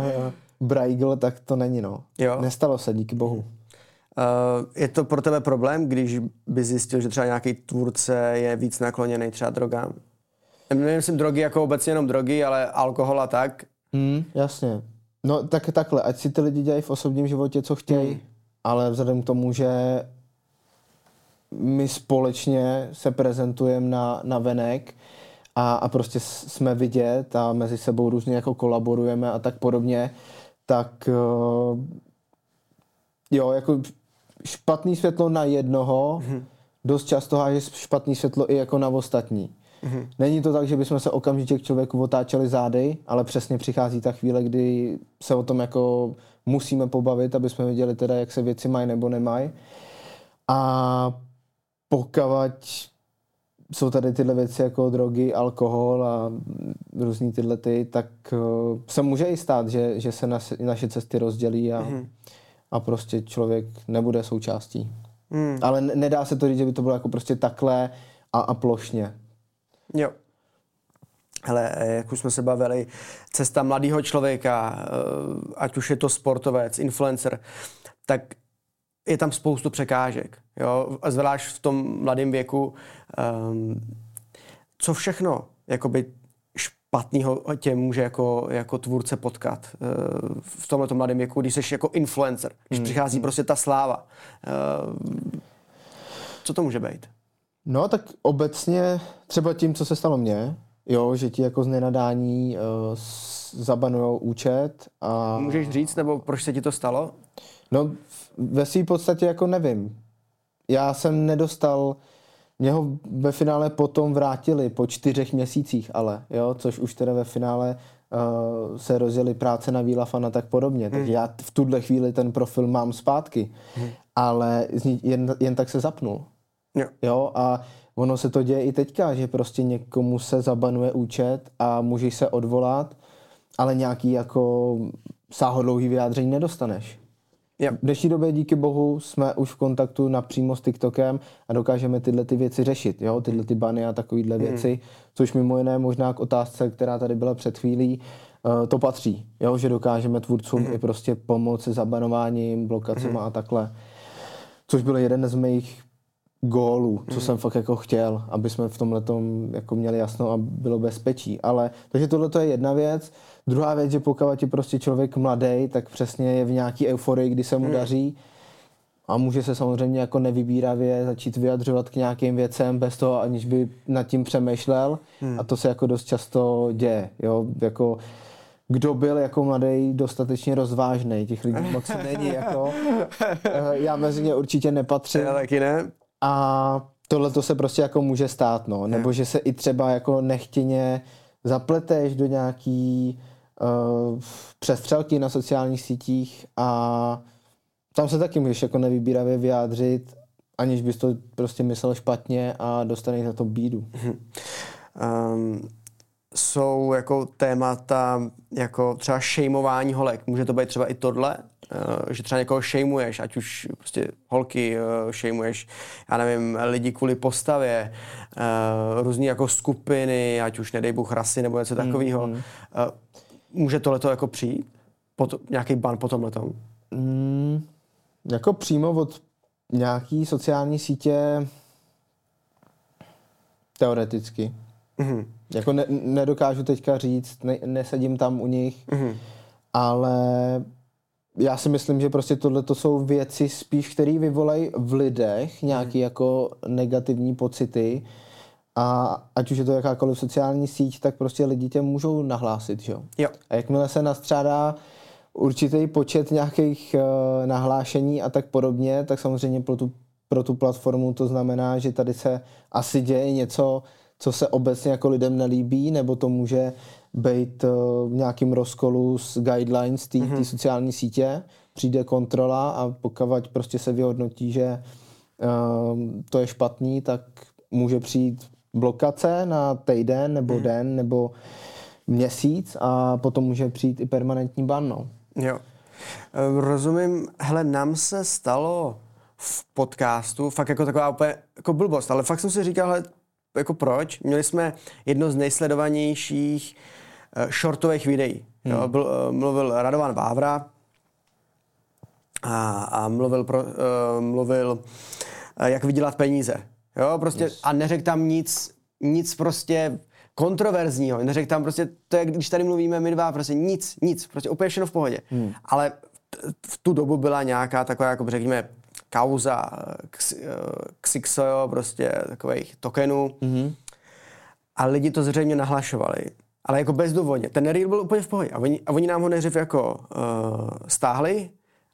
Braigl, tak to není, no. Jo. Nestalo se, díky bohu. Uh, je to pro tebe problém, když by zjistil, že třeba nějaký tvůrce je víc nakloněný třeba drogám? Nemyslím drogy jako obecně jenom drogy, ale alkohol a tak. Hmm, jasně. No tak takhle, ať si ty lidi dělají v osobním životě, co chtějí, hmm. ale vzhledem k tomu, že my společně se prezentujeme na, na venek a, a prostě jsme vidět a mezi sebou různě jako kolaborujeme a tak podobně, tak uh, jo, jako špatný světlo na jednoho mm-hmm. dost často háže špatný světlo i jako na ostatní. Mm-hmm. Není to tak, že bychom se okamžitě k člověku otáčeli zády, ale přesně přichází ta chvíle, kdy se o tom jako musíme pobavit, aby jsme věděli teda, jak se věci mají nebo nemají. A pokud jsou tady tyhle věci jako drogy, alkohol a různý tyhle ty, tak uh, se může i stát, že, že se nas, naše cesty rozdělí a, mm. a prostě člověk nebude součástí. Mm. Ale nedá se to říct, že by to bylo jako prostě takhle a, a plošně. Jo. Hele, jak už jsme se bavili, cesta mladého člověka, eh, ať už je to sportovec, influencer, tak je tam spoustu překážek. Jo? A zvlášť v tom mladém věku. Um, co všechno jakoby špatného tě může jako, jako tvůrce potkat uh, v tomhle mladém věku, když jsi jako influencer, když hmm. přichází prostě ta sláva. Uh, co to může být? No tak obecně třeba tím, co se stalo mně, jo, že ti jako z nenadání uh, zabanujou účet a... Můžeš říct, nebo proč se ti to stalo? No ve své podstatě jako nevím. Já jsem nedostal, mě ho ve finále potom vrátili po čtyřech měsících, ale, jo, což už teda ve finále uh, se rozjeli práce na Výlafan a tak podobně. Hmm. Takže já v tuhle chvíli ten profil mám zpátky, hmm. ale jen, jen tak se zapnul. Jo. jo. A ono se to děje i teďka, že prostě někomu se zabanuje účet a můžeš se odvolat, ale nějaký jako sáhodlouhý vyjádření nedostaneš. Yep. V dnešní době díky bohu jsme už v kontaktu napřímo s TikTokem a dokážeme tyhle ty věci řešit, jo? tyhle ty bany a takovéhle mm. věci, což mimo jiné možná k otázce, která tady byla před chvílí, uh, to patří, jo? že dokážeme tvůrcům mm. i prostě pomoci zabanováním, blokacemi mm. a takhle. Což byl jeden z mých gólů, co mm. jsem fakt jako chtěl, aby jsme v tomhle jako měli jasno a bylo bezpečí. Ale, takže tohle je jedna věc. Druhá věc, že pokud je prostě člověk mladý, tak přesně je v nějaký euforii, kdy se mu mm. daří a může se samozřejmě jako nevybíravě začít vyjadřovat k nějakým věcem bez toho, aniž by nad tím přemýšlel mm. a to se jako dost často děje. Jo? Jako kdo byl jako mladý dostatečně rozvážný. Těch lidí moc není jako. Eh, já mezi ně určitě nepatřím. Já taky ne. A tohle to se prostě jako může stát, no. Nebo že se i třeba jako nechtěně zapleteš do nějaký uh, přestřelky na sociálních sítích a tam se taky můžeš jako nevybíravě vyjádřit, aniž bys to prostě myslel špatně a dostaneš za to bídu. Um, jsou jako témata jako třeba šejmování holek. Může to být třeba i tohle, že třeba někoho šejmuješ, ať už prostě holky uh, šejmuješ, já nevím, lidi kvůli postavě, uh, různý jako skupiny, ať už nedej Bůh rasy nebo něco takového. Mm, mm. Uh, může tohle jako přijít? Pot, nějaký ban po tomhle tom? Mm, jako přímo od nějaký sociální sítě teoreticky. Mm-hmm. Jako ne, nedokážu teďka říct, ne, nesedím tam u nich, mm-hmm. ale já si myslím, že prostě tohle to jsou věci spíš, které vyvolají v lidech nějaký mm-hmm. jako negativní pocity a ať už je to jakákoliv sociální síť, tak prostě lidi tě můžou nahlásit, že jo? A jakmile se nastřádá určitý počet nějakých uh, nahlášení a tak podobně, tak samozřejmě pro tu, pro tu platformu to znamená, že tady se asi děje něco, co se obecně jako lidem nelíbí, nebo to může být uh, v nějakým rozkolu s guidelines té mm-hmm. sociální sítě, přijde kontrola a pokud prostě se vyhodnotí, že uh, to je špatný, tak může přijít blokace na týden nebo mm-hmm. den nebo měsíc a potom může přijít i permanentní ban. No. Jo. Ehm, rozumím, hele, nám se stalo v podcastu, fakt jako taková úplně jako blbost, ale fakt jsem si říkal, hele, jako proč? Měli jsme jedno z nejsledovanějších uh, shortových videí. Hmm. Jo, byl, uh, mluvil Radovan Vávra a, a mluvil, pro, uh, mluvil uh, jak vydělat peníze. Jo, prostě yes. a neřekl tam nic, nic prostě kontroverzního. Neřekl tam prostě, to je, když tady mluvíme my dva, prostě nic, nic, prostě úplně všechno v pohodě. Hmm. Ale v tu dobu byla nějaká taková, jako řekněme, kauza Xixojo, prostě takových tokenů. Mm-hmm. A lidi to zřejmě nahlašovali. Ale jako bezdůvodně. Ten reel byl úplně v pohodě. A oni, a oni nám ho nejdřív jako uh, stáhli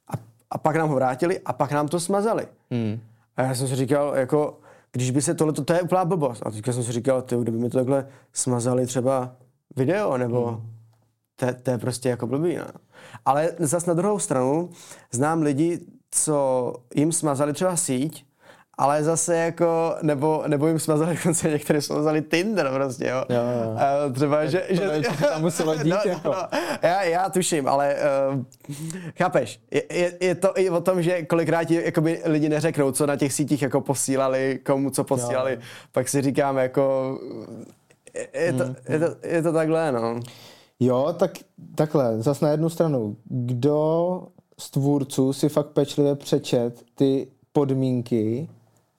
a, a pak nám ho vrátili a pak nám to smazali. Mm. A já jsem si říkal, jako, když by se tohle, to je úplná blbost. A teďka jsem si říkal, ty, kdyby mi to takhle smazali třeba video, nebo mm. to, to je prostě jako blbý. No. Ale zas na druhou stranu znám lidi, co jim smazali třeba síť, ale zase jako, nebo, nebo jim smazali dokonce některé smazali Tinder prostě, jo. jo, jo. Uh, třeba, že... To, že to tam muselo dít, no, no, jako. No, já, já tuším, ale uh, chápeš, je, je, je, to i o tom, že kolikrát ti jakoby, lidi neřeknou, co na těch sítích jako posílali, komu co posílali, jo. pak si říkáme jako, je, je, to, mm, je, to, je to takhle, no. Jo, tak takhle, zas na jednu stranu, kdo z tvůrců si fakt pečlivě přečet ty podmínky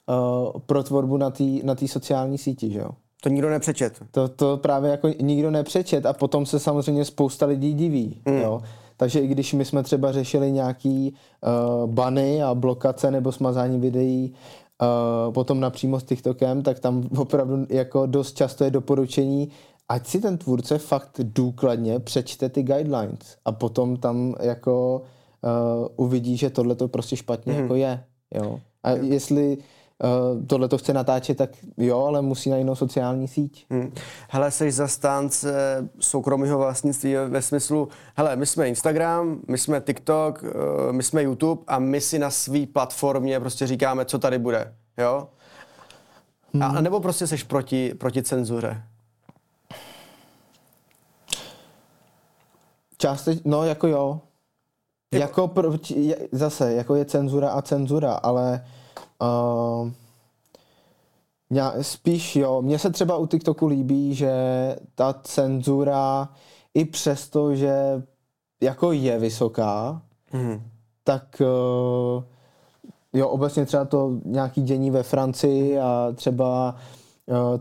uh, pro tvorbu na té na sociální síti, že jo? To nikdo nepřečet. To, to právě jako nikdo nepřečet a potom se samozřejmě spousta lidí diví, mm. jo? Takže i když my jsme třeba řešili nějaký uh, bany a blokace nebo smazání videí uh, potom napřímo s TikTokem, tak tam opravdu jako dost často je doporučení, ať si ten tvůrce fakt důkladně přečte ty guidelines a potom tam jako uh, uvidí, že tohle to prostě špatně hmm. jako je. Jo? A jo. jestli uh, tohle to chce natáčet, tak jo, ale musí na jinou sociální síť. Hmm. Hele, jsi zastánce soukromého vlastnictví ve smyslu, hele, my jsme Instagram, my jsme TikTok, uh, my jsme YouTube a my si na své platformě prostě říkáme, co tady bude, jo? Hmm. A, nebo prostě seš proti, proti cenzuře? Částečně, no jako jo. Jako proti, zase, jako je cenzura a cenzura, ale uh, já, spíš jo, mně se třeba u TikToku líbí, že ta cenzura i přesto, že jako je vysoká, mm. tak uh, jo, obecně třeba to nějaký dění ve Francii a třeba Eh,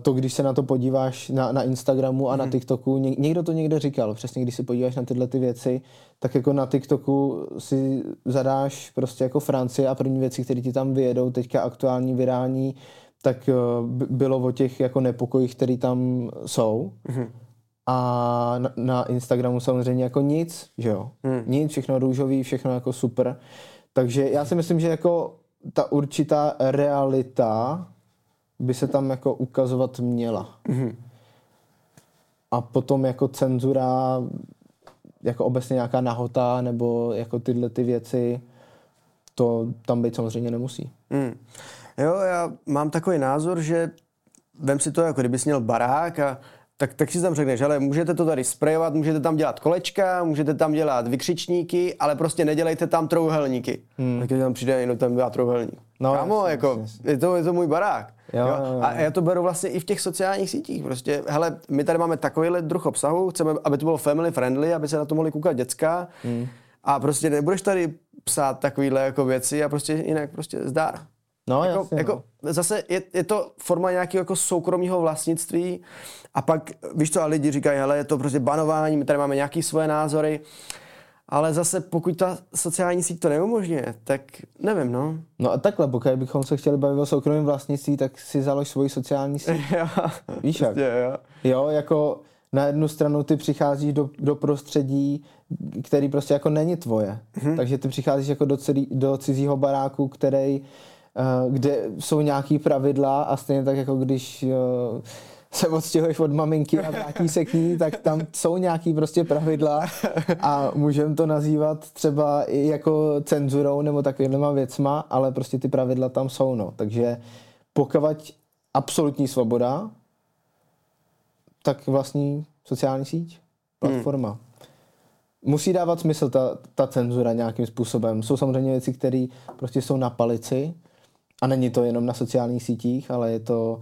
to, když se na to podíváš na, na Instagramu a hmm. na mhm. TikToku, ně, někdo to někde říkal, přesně když se podíváš na tyhle ty věci, tak jako na TikToku si zadáš prostě jako Francie a první věci, které ti tam vyjedou, teďka aktuální virální, tak uh, bylo o těch jako nepokojích, které tam jsou. Hmm. a na, na Instagramu samozřejmě jako nic, že jo. Hmm. Nic, všechno růžový, všechno jako super. Takže já si myslím, že jako ta určitá realita by se tam jako ukazovat měla. Hmm. A potom jako cenzura, jako obecně nějaká nahota nebo jako tyhle ty věci, to tam být samozřejmě nemusí. Hmm. Jo, já mám takový názor, že vem si to, jako kdybys měl barák a tak, tak si tam řekneš, ale můžete to tady sprejovat, můžete tam dělat kolečka, můžete tam dělat vykřičníky, ale prostě nedělejte tam trouhelníky. Hmm. Tak tam přijde jenom tam dělat trouhelník. No, Kámo, jasný, jako, jasný. Je, to, je to můj barák. Jo, jo? Jo, jo. A já to beru vlastně i v těch sociálních sítích. Prostě, hele, my tady máme takovýhle druh obsahu, chceme, aby to bylo family friendly, aby se na to mohli koukat děcka. Hmm. A prostě nebudeš tady psát takovýhle jako věci a prostě jinak prostě zdár. No, jako, jasně, jako no. Zase je, je to forma nějakého jako soukromého vlastnictví a pak, víš co, a lidi říkají, hele, je to prostě banování, my tady máme nějaké svoje názory, ale zase pokud ta sociální síť to neumožňuje, tak nevím, no. No a takhle, pokud bychom se chtěli bavit o soukromém vlastnictví, tak si založ svoji sociální síť. Víš jak? Jo. jo, jako na jednu stranu ty přicházíš do, do prostředí, který prostě jako není tvoje. Mm-hmm. Takže ty přicházíš jako do, celý, do cizího baráku, který Eh, kde jsou nějaký pravidla a stejně tak jako když eh, se odstěhuješ od maminky a vrátí se k ní, tak tam jsou nějaký prostě pravidla a můžeme to nazývat třeba i jako cenzurou nebo takovýma věcma, ale prostě ty pravidla tam jsou, no. Takže pokud absolutní svoboda, tak vlastní sociální síť, platforma. Hmm. Musí dávat smysl ta, ta cenzura nějakým způsobem. Jsou samozřejmě věci, které prostě jsou na palici, a není to jenom na sociálních sítích, ale je to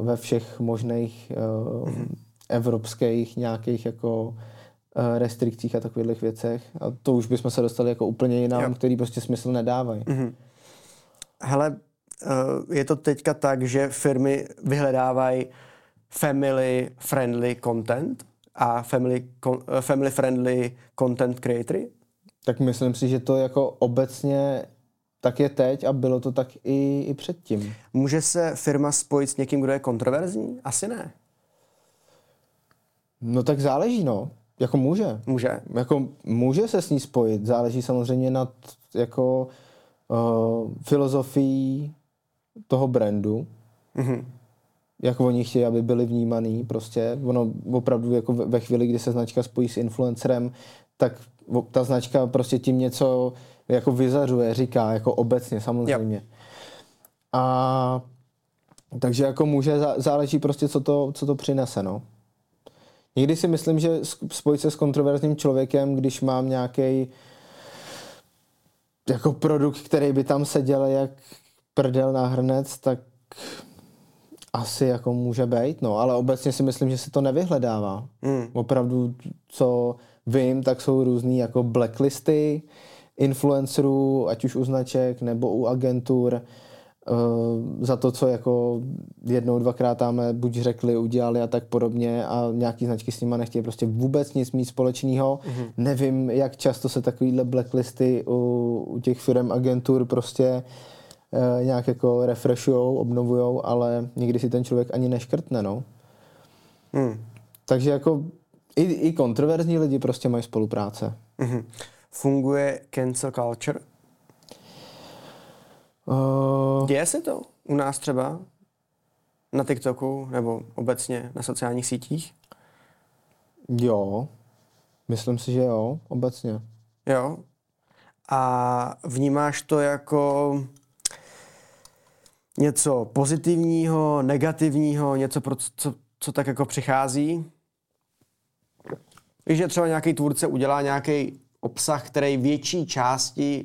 ve všech možných mm-hmm. evropských nějakých jako uh, restrikcích a takových věcech. A to už bychom se dostali jako úplně jinam, jo. který prostě smysl nedávají. Mm-hmm. Hele, je to teďka tak, že firmy vyhledávají family friendly content a family, family friendly content creatory? Tak myslím si, že to jako obecně tak je teď a bylo to tak i, i předtím. Může se firma spojit s někým, kdo je kontroverzní? Asi ne. No tak záleží, no. Jako může. Může. Jako může se s ní spojit. Záleží samozřejmě na jako uh, filozofií toho brandu. Mm-hmm. Jak oni chtějí, aby byli vnímaný. Prostě ono opravdu jako ve chvíli, kdy se značka spojí s influencerem, tak ta značka prostě tím něco jako vyzařuje, říká, jako obecně samozřejmě. Yep. A takže jako může, záleží prostě, co to, co to přinese, no. Někdy si myslím, že spojit se s kontroverzním člověkem, když mám nějaký jako produkt, který by tam seděl jak prdel na hrnec, tak asi jako může být, no, ale obecně si myslím, že se to nevyhledává. Mm. Opravdu, co vím, tak jsou různý jako blacklisty, influencerů, ať už u značek nebo u agentur, uh, za to, co jako jednou, dvakrát tam buď řekli, udělali a tak podobně a nějaký značky s nima nechtějí prostě vůbec nic mít společného. Mm-hmm. Nevím, jak často se takovýhle blacklisty u, u těch firm agentur prostě uh, nějak jako refreshujou, obnovujou, ale nikdy si ten člověk ani neškrtne, no. Mm. Takže jako i, i kontroverzní lidi prostě mají spolupráce. Mm-hmm. Funguje cancel culture? Uh... Děje se to u nás třeba? Na TikToku nebo obecně na sociálních sítích? Jo, myslím si, že jo, obecně. Jo. A vnímáš to jako něco pozitivního, negativního, něco, pro co, co tak jako přichází? Víš, že třeba nějaký tvůrce udělá nějaký obsah, který větší části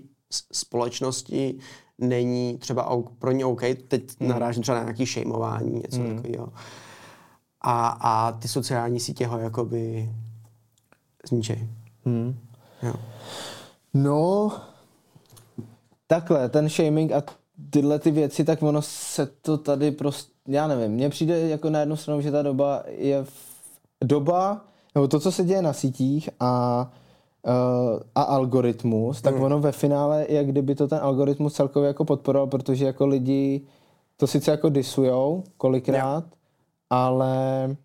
společnosti není třeba pro ně OK. Teď hmm. narážím třeba na nějaký šejmování, něco hmm. takového. A, a ty sociální sítě ho jakoby zničej. Hmm. Jo. No, takhle, ten shaming a tyhle ty věci, tak ono se to tady prostě, já nevím, mně přijde jako na jednu stranu, že ta doba je v, doba, nebo to, co se děje na sítích a a algoritmus, tak mm. ono ve finále, jak kdyby to ten algoritmus celkově jako podporoval, protože jako lidi to sice jako disujou kolikrát, yeah. ale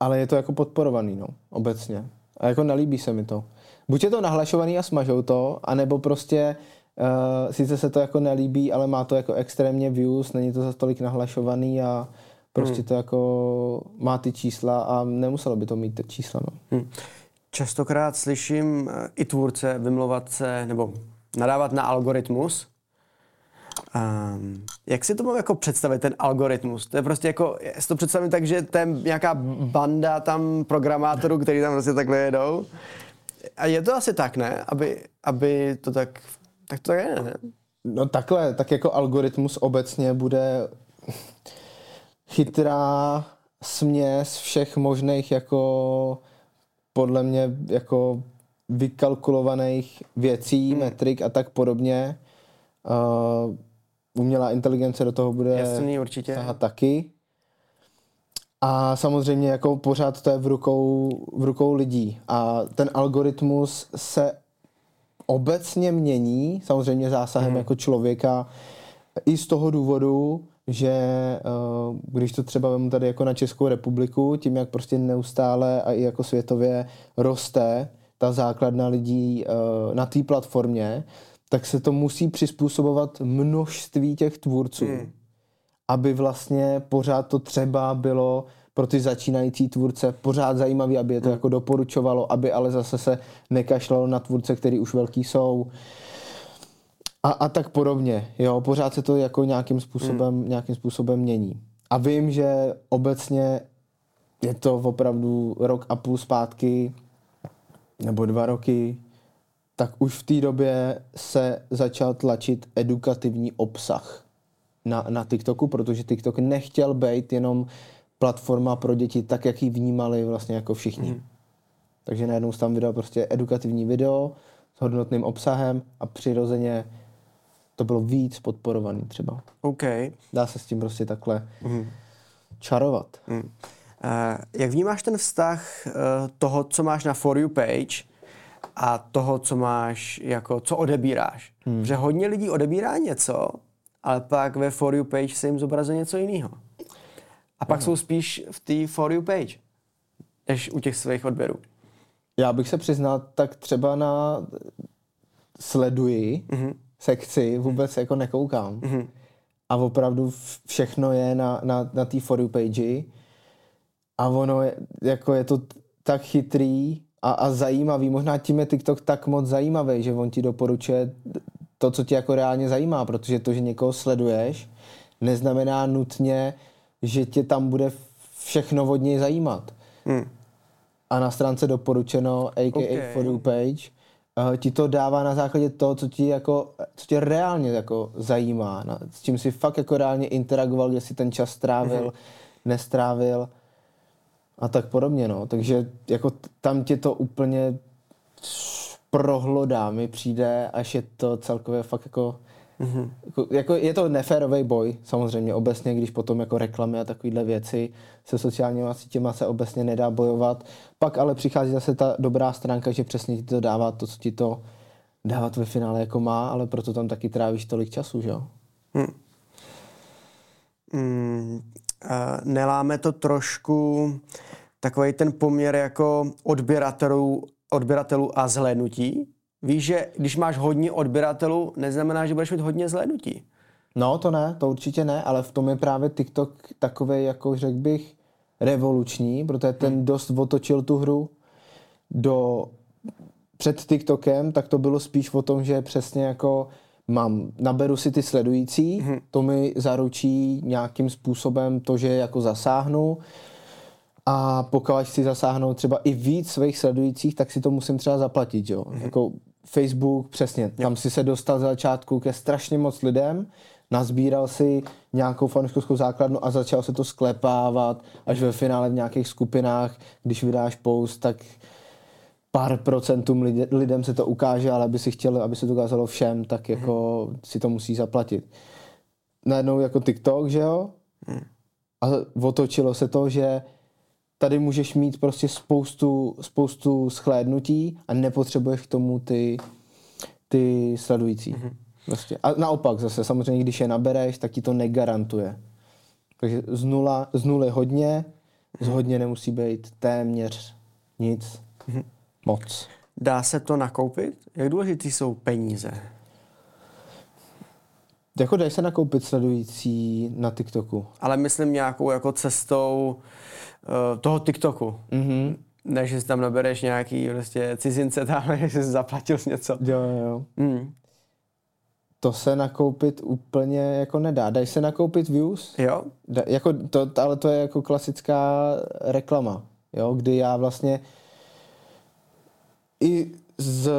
ale je to jako podporovaný, no, obecně. A jako nelíbí se mi to. Buď je to nahlašovaný a smažou to, anebo prostě uh, sice se to jako nelíbí, ale má to jako extrémně views, není to za tolik nahlašovaný a prostě hmm. to jako má ty čísla a nemuselo by to mít ty čísla, no. Hmm. Častokrát slyším eh, i tvůrce vymlouvat se nebo nadávat na algoritmus. Um, jak si to mám jako představit, ten algoritmus? To je prostě jako, já si to představím tak, že to je nějaká banda tam programátorů, který tam prostě takhle jedou. A je to asi tak, ne? Aby, aby to tak, tak to je, ne? No takhle, tak jako algoritmus obecně bude chytrá směs všech možných jako podle mě jako vykalkulovaných věcí, hmm. metrik a tak podobně. Uh, umělá inteligence do toho bude Jasný, určitě. sahat taky. A samozřejmě jako pořád to je v rukou, v rukou lidí. A ten algoritmus se obecně mění, samozřejmě zásahem hmm. jako člověka, i z toho důvodu, že uh, když to třeba vemu tady jako na Českou republiku, tím jak prostě neustále a i jako světově roste ta základna lidí uh, na té platformě, tak se to musí přizpůsobovat množství těch tvůrců, hmm. aby vlastně pořád to třeba bylo pro ty začínající tvůrce pořád zajímavý, aby je to hmm. jako doporučovalo, aby ale zase se nekašlalo na tvůrce, který už velký jsou. A, a tak podobně, jo, pořád se to jako nějakým způsobem, hmm. nějakým způsobem mění. A vím, že obecně je to opravdu rok a půl zpátky, nebo dva roky, tak už v té době se začal tlačit edukativní obsah na, na TikToku, protože TikTok nechtěl být jenom platforma pro děti, tak jak ji vnímali vlastně jako všichni. Mm. Takže najednou tam vydal prostě edukativní video s hodnotným obsahem a přirozeně to bylo víc podporovaný třeba. OK. Dá se s tím prostě takhle mm. čarovat. Mm. Uh, jak vnímáš ten vztah uh, toho, co máš na For You page a toho, co máš, jako, co odebíráš? Hmm. Protože hodně lidí odebírá něco, ale pak ve For You page se jim zobrazuje něco jiného. A pak Aha. jsou spíš v té For You page, než u těch svých odběrů. Já bych se přiznal, tak třeba na sleduji mm-hmm. Sekci, vůbec mm-hmm. jako nekoukám. Mm-hmm. A opravdu všechno je na, na, na té For You page. A ono je, jako je to tak chytrý a, a zajímavý. Možná tím je TikTok tak moc zajímavý, že on ti doporučuje to, co tě jako reálně zajímá, protože to, že někoho sleduješ, neznamená nutně, že tě tam bude všechno od něj zajímat. Hmm. A na stránce doporučeno, aka okay. For You page, ti to dává na základě toho, co ti jako, co tě reálně jako zajímá, na, s čím si fakt jako reálně interagoval, kde si ten čas strávil, hmm. nestrávil a tak podobně, no. Takže jako tam tě to úplně prohlodá, mi přijde, až je to celkově fakt jako Mm-hmm. Jako, je to neférový boj, samozřejmě obecně, když potom jako reklamy a takovéhle věci se sociálními sítěma se obecně nedá bojovat. Pak ale přichází zase ta dobrá stránka, že přesně ti to dává to, co ti to dávat ve finále jako má, ale proto tam taky trávíš tolik času, že jo? Hmm. Mm, neláme to trošku takový ten poměr jako odběratelů, odběratelů a zhlédnutí? Víš, že když máš hodně odběratelů, neznamená, že budeš mít hodně zhlédnutí. No, to ne, to určitě ne, ale v tom je právě TikTok takový, jako řekl bych, revoluční, protože ten hmm. dost otočil tu hru do před TikTokem, tak to bylo spíš o tom, že přesně jako mám, naberu si ty sledující, hmm. to mi zaručí nějakým způsobem to, že jako zasáhnu a pokud si zasáhnou třeba i víc svých sledujících, tak si to musím třeba zaplatit, jo. Hmm. Jako Facebook, přesně, jo. tam si se dostal za začátku ke strašně moc lidem, nazbíral si nějakou fanouškovskou základnu a začal se to sklepávat, až ve finále v nějakých skupinách, když vydáš post, tak pár procentům lidem se to ukáže, ale aby si chtěli, aby se to ukázalo všem, tak jako hmm. si to musí zaplatit. Najednou jako TikTok, že jo? Hmm. A otočilo se to, že tady můžeš mít prostě spoustu, spoustu schlédnutí a nepotřebuješ k tomu ty, ty sledující. Mm-hmm. Prostě. A naopak zase, samozřejmě, když je nabereš, tak ti to negarantuje. Takže z, nula, z nuly hodně, Z hodně nemusí být téměř nic. Moc. Dá se to nakoupit? Jak důležitý jsou peníze? Jako dají se nakoupit sledující na TikToku. Ale myslím nějakou jako cestou uh, toho TikToku. Mhm. Ne, že si tam nabereš nějaký prostě cizince tam, že jsi zaplatil něco. Jo, jo. Mm. To se nakoupit úplně jako nedá. Dají se nakoupit views? Jo? Da, jako to, ale to je jako klasická reklama, jo, kdy já vlastně i z,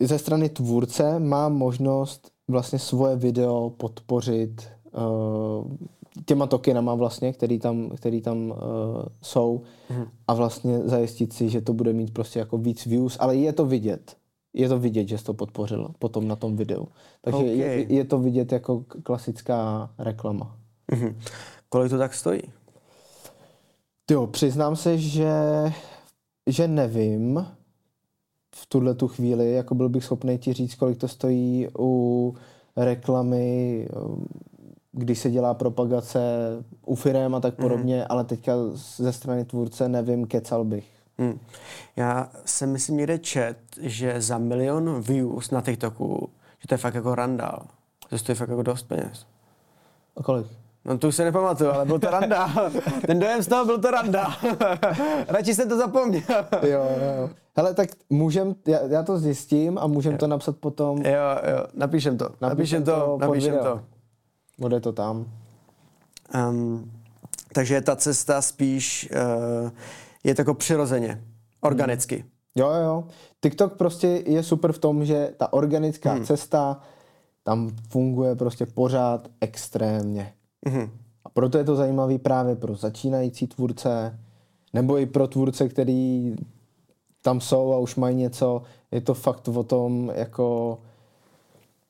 i ze strany tvůrce mám možnost vlastně svoje video podpořit uh, těma tokenama vlastně, který tam, který tam uh, jsou Mhm. a vlastně zajistit si, že to bude mít prostě jako víc views, ale je to vidět. Je to vidět, že jsi to podpořil potom na tom videu. Takže OK. je, je to vidět jako klasická reklama. Mhm. Kolik to tak stojí? Jo, přiznám se, že, že nevím v tuhle tu chvíli, jako byl bych schopný ti říct, kolik to stojí u reklamy, um, když se dělá propagace u firem a tak podobně, ale teďka ze strany tvůrce nevím, kecal bych. Hmm. Já jsem myslím někde čet, že za milion views na TikToku, že to je fakt jako randál. To stojí fakt jako dost peněz. A kolik? No to už se nepamatuju, ale byl to randa. Ten dojem z toho byl to randa. Radši jsem to zapomněl. Jo, jo, jo. Hele, tak můžem, já, já to zjistím a můžem to napsat potom, Jo, jo, napíšem to. Napíšem to, to pod napíšem video. to. bude to tam. Um, takže ta cesta spíš uh, je to jako přirozeně, organicky. Jo, jo, jo. TikTok prostě je super v tom, že ta organická hmm. cesta tam funguje prostě pořád extrémně. Mhm. A proto je to zajímavý právě pro začínající tvůrce, nebo i pro tvůrce, který tam jsou a už mají něco. Je to fakt o tom, jako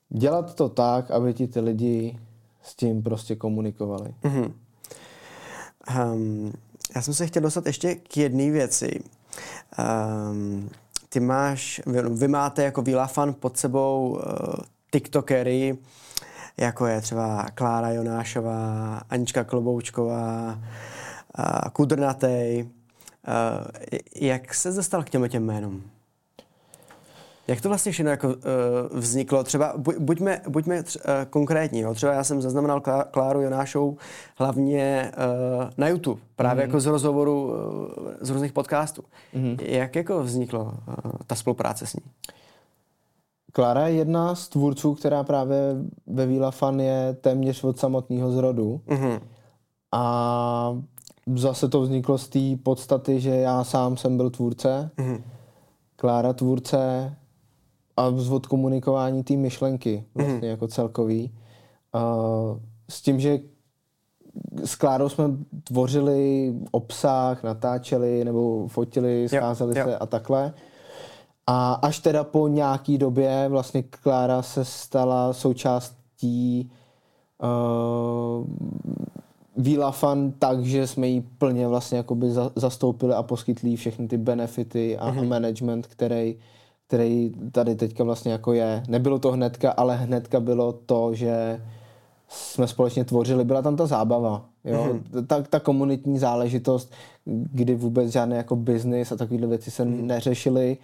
dělat to tak, aby ti ty lidi s tím prostě komunikovali. Mhm. Um, já jsem se chtěl dostat ještě k jedné věci. Um, ty máš, vy, vy máte jako Vilafan pod sebou uh, tiktokery, jako je třeba Klára Jonášová, Anička Kloboučková, uh, Kudrnatej. Uh, jak se dostal k těm těm jménům? Jak to vlastně všechno jako, uh, vzniklo? Třeba buď, buďme, buďme tř, uh, konkrétní. Jo? Třeba já jsem zaznamenal Klá, Kláru Jonášou hlavně uh, na YouTube, právě mm. jako z rozhovoru, uh, z různých podcastů. Mm. Jak jako vzniklo uh, ta spolupráce s ní? Klára je jedna z tvůrců, která právě ve Vila Fan je téměř od samotného zrodu. Mm-hmm. A zase to vzniklo z té podstaty, že já sám jsem byl tvůrce, Mm-hmm. Klára tvůrce a odkomunikování té myšlenky vlastně mm. jako celkový. A s tím, že s Klárou jsme tvořili obsah, natáčeli nebo fotili, scházeli jo. se a takhle. A až teda po nějaký době vlastně Klára se stala součástí uh, Vilafan tak, že jsme jí plně vlastně jakoby za, zastoupili a poskytli všechny ty benefity a, mm-hmm. a management, který, který tady teďka vlastně jako je. Nebylo to hnedka, ale hnedka bylo to, že jsme společně tvořili, byla tam ta zábava, jo? Mm-hmm. Ta, ta komunitní záležitost, kdy vůbec žádné jako business a takovéhle věci se mm-hmm. neřešily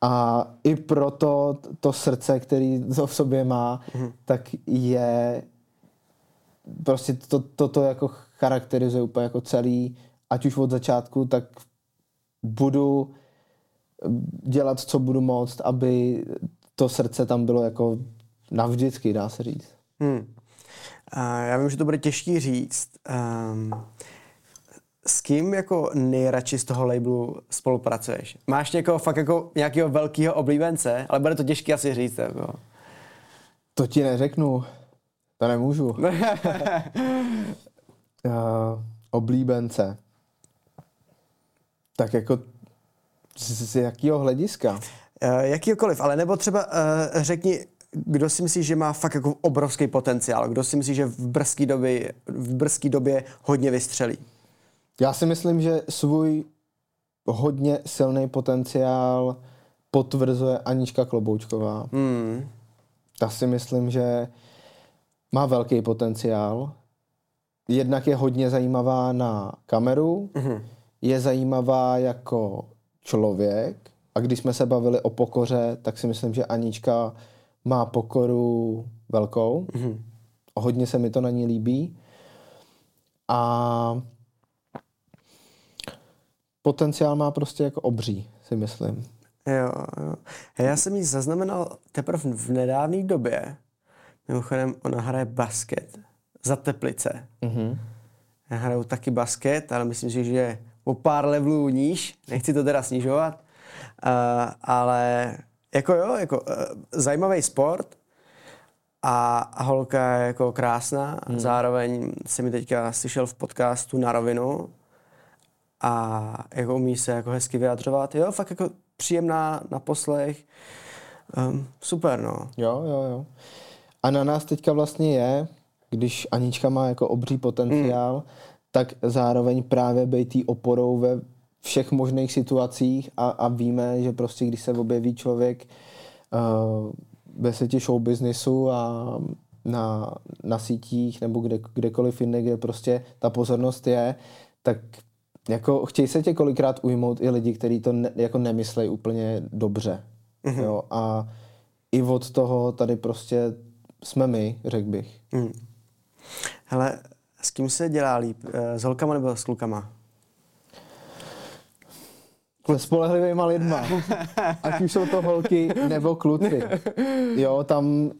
a i proto to srdce, který to v sobě má, mm-hmm. tak je prostě to, to, to jako charakterizuje úplně jako celý, ať už od začátku, tak budu dělat, co budu moct, aby to srdce tam bylo jako navždycky, dá se říct. Hmm. A já vím, že to bude těžký říct. Um, s kým jako nejradši z toho labelu spolupracuješ? Máš někoho fakt jako nějakého velkého oblíbence, ale bude to těžké asi říct. Jako. To ti neřeknu. To nemůžu. uh, oblíbence. Tak jako z, z jakého hlediska? Uh, jakýkoliv, ale nebo třeba uh, řekni, kdo si myslí, že má fakt jako obrovský potenciál, kdo si myslí, že v brzké době, v brzké době hodně vystřelí. Já si myslím, že svůj hodně silný potenciál potvrzuje Anička Kloboučková. Hmm. Ta si myslím, že má velký potenciál jednak je hodně zajímavá na kameru, mm-hmm. je zajímavá jako člověk a když jsme se bavili o pokoře, tak si myslím, že Anička má pokoru velkou. Mm-hmm. Hodně se mi to na ní líbí. A potenciál má prostě jako obří, si myslím. Jo, jo. Já jsem ji zaznamenal teprve v nedávné době. Mimochodem, ona hraje basket za Teplice. Mm-hmm. Já hraju taky basket, ale myslím si, že je o pár levelů níž. Nechci to teda snižovat. Uh, ale jako jo, jako uh, zajímavý sport a, a holka je jako krásná. Hmm. Zároveň jsem mi teďka slyšel v podcastu na rovinu a jako umí se jako hezky vyjadřovat. Jo, fakt jako příjemná na poslech. Um, super, no. Jo, jo, jo. A na nás teďka vlastně je, když Anička má jako obří potenciál, hmm. tak zároveň právě být tý oporou ve všech možných situacích a, a víme, že prostě když se objeví člověk uh, ve světě show businessu a na, na sítích nebo kde, kdekoliv jinde, kde prostě ta pozornost je, tak jako chtějí se tě kolikrát ujmout i lidi, kteří to ne, jako nemyslejí úplně dobře. Mm-hmm. Jo? A i od toho tady prostě jsme my, řekl bych. Mm. Hele, s kým se dělá líp? Eh, s holkama nebo s klukama? Se spolehlivýma lidma. Ať už jsou to holky nebo kluci. Jo, tam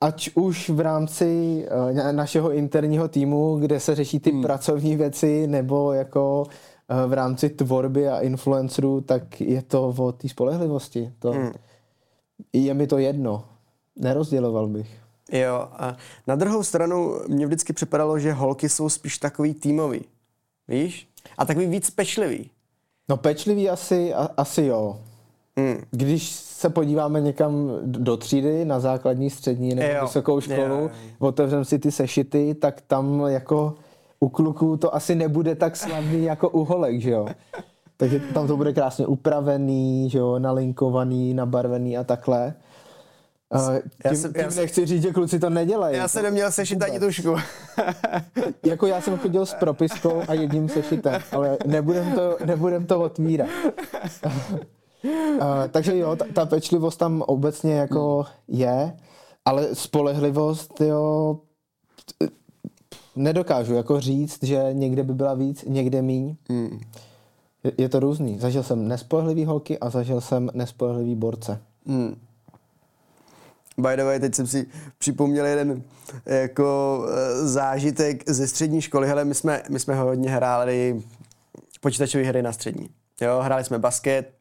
ať už v rámci uh, našeho interního týmu, kde se řeší ty hmm. pracovní věci, nebo jako uh, v rámci tvorby a influencerů, tak je to o té spolehlivosti. To, hmm. Je mi to jedno. Nerozděloval bych. Jo, a na druhou stranu mě vždycky připadalo, že holky jsou spíš takový týmový. Víš? A takový víc pečlivý. No pečlivý asi, a, asi jo. Mm. Když se podíváme někam do třídy, na základní, střední nebo jo. vysokou školu, jo, otevřem si ty sešity, tak tam jako u kluků to asi nebude tak slavný jako u holek, že jo. Takže tam to bude krásně upravený, že jo, nalinkovaný, nabarvený a takhle. Uh, tím, já jsem, tím já nechci říct, že kluci to nedělají. Já jsem neměl sešit ani tušku. jako já jsem chodil s propiskou a jedním sešitem, ale nebudem to, nebudem to otvírat. uh, takže jo, ta, ta pečlivost tam obecně jako je, ale spolehlivost, jo, nedokážu jako říct, že někde by byla víc, někde míň. Hmm. Je, je to různý. Zažil jsem nespolehlivý holky a zažil jsem nespolehlivý borce. Hmm. By the way, teď jsem si připomněl jeden jako eh, zážitek ze střední školy. Hele, my jsme, my jsme hodně hráli počítačové hry na střední. Jo, hráli jsme basket,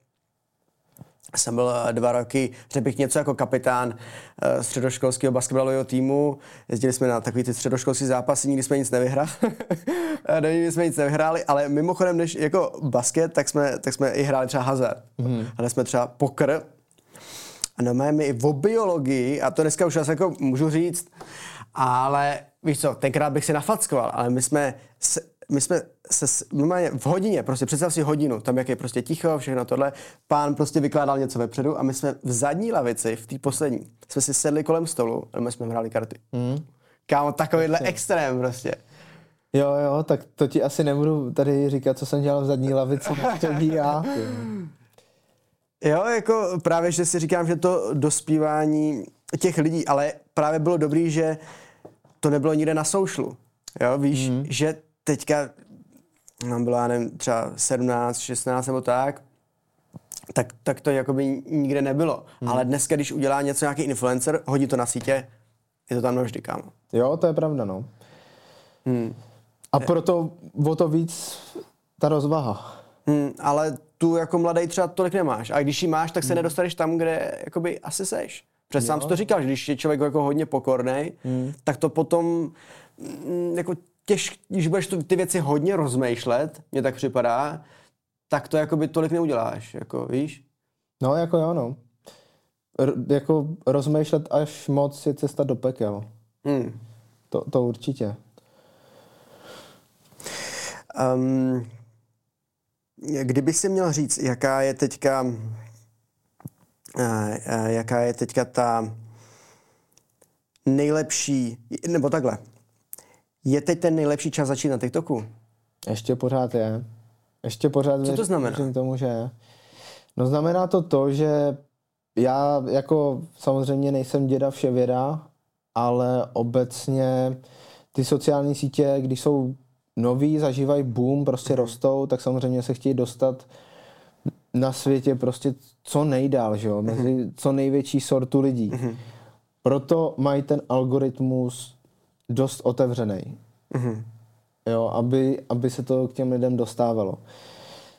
jsem byl eh, dva roky, řekl bych něco jako kapitán uh, středoškolského basketbalového týmu. Jezdili jsme na takový ty středoškolský zápasy, nikdy jsme nic nevyhráli. nikdy jsme nic nevyhráli, ale mimochodem, než jako basket, tak jsme, tak jsme i hráli třeba hazard. Mm. Hráli jsme třeba pokr, a normálně my i o biologii, a to dneska už asi jako můžu říct, ale víš co, tenkrát bych si nafackoval, ale my jsme, se, my jsme se normálně v hodině, prostě představ si hodinu, tam jak je prostě ticho, všechno tohle, pán prostě vykládal něco vepředu a my jsme v zadní lavici, v té poslední, jsme si sedli kolem stolu a my jsme hráli karty. Mm. Kámo, takovýhle extrém prostě. Jo, jo, tak to ti asi nebudu tady říkat, co jsem dělal v zadní lavici, to já. Jo, jako právě, že si říkám, že to dospívání těch lidí, ale právě bylo dobrý, že to nebylo nikde na soušlu. Jo, víš, mm. že teďka nám bylo, já nevím, třeba 17, 16 nebo tak, tak, tak to jakoby nikde nebylo. Mm. Ale dneska, když udělá něco nějaký influencer, hodí to na sítě, je to tam navždy, kámo. Jo, to je pravda, no. Mm. A proto o to víc ta rozvaha. Mm, ale tu jako mladý třeba tolik nemáš. A když ji máš, tak se hmm. nedostaneš tam, kde jakoby asi seš. Protože sám to říkal, že když je člověk jako hodně pokorný, hmm. tak to potom mm, jako těž, když budeš tu, ty věci hodně rozmýšlet, mně tak připadá, tak to jakoby tolik neuděláš, jako víš? No, jako jo, no. R- jako rozmýšlet až moc je cesta do pekel. Hmm. To, to určitě. Um, Kdyby si měl říct, jaká je teďka, eh, eh, jaká je teďka ta nejlepší, nebo takhle, Je teď ten nejlepší čas začít na TikToku? Ještě pořád je. Ještě pořád Co to znamená? tomu, že je. No znamená to to, že já jako samozřejmě nejsem děda vševěda, ale obecně ty sociální sítě, když jsou noví, zažívají boom, prostě rostou, tak samozřejmě se chtějí dostat na světě prostě co nejdál, že jo, mezi co největší sortu lidí. Proto mají ten algoritmus dost otevřený. Jo, aby, aby se to k těm lidem dostávalo.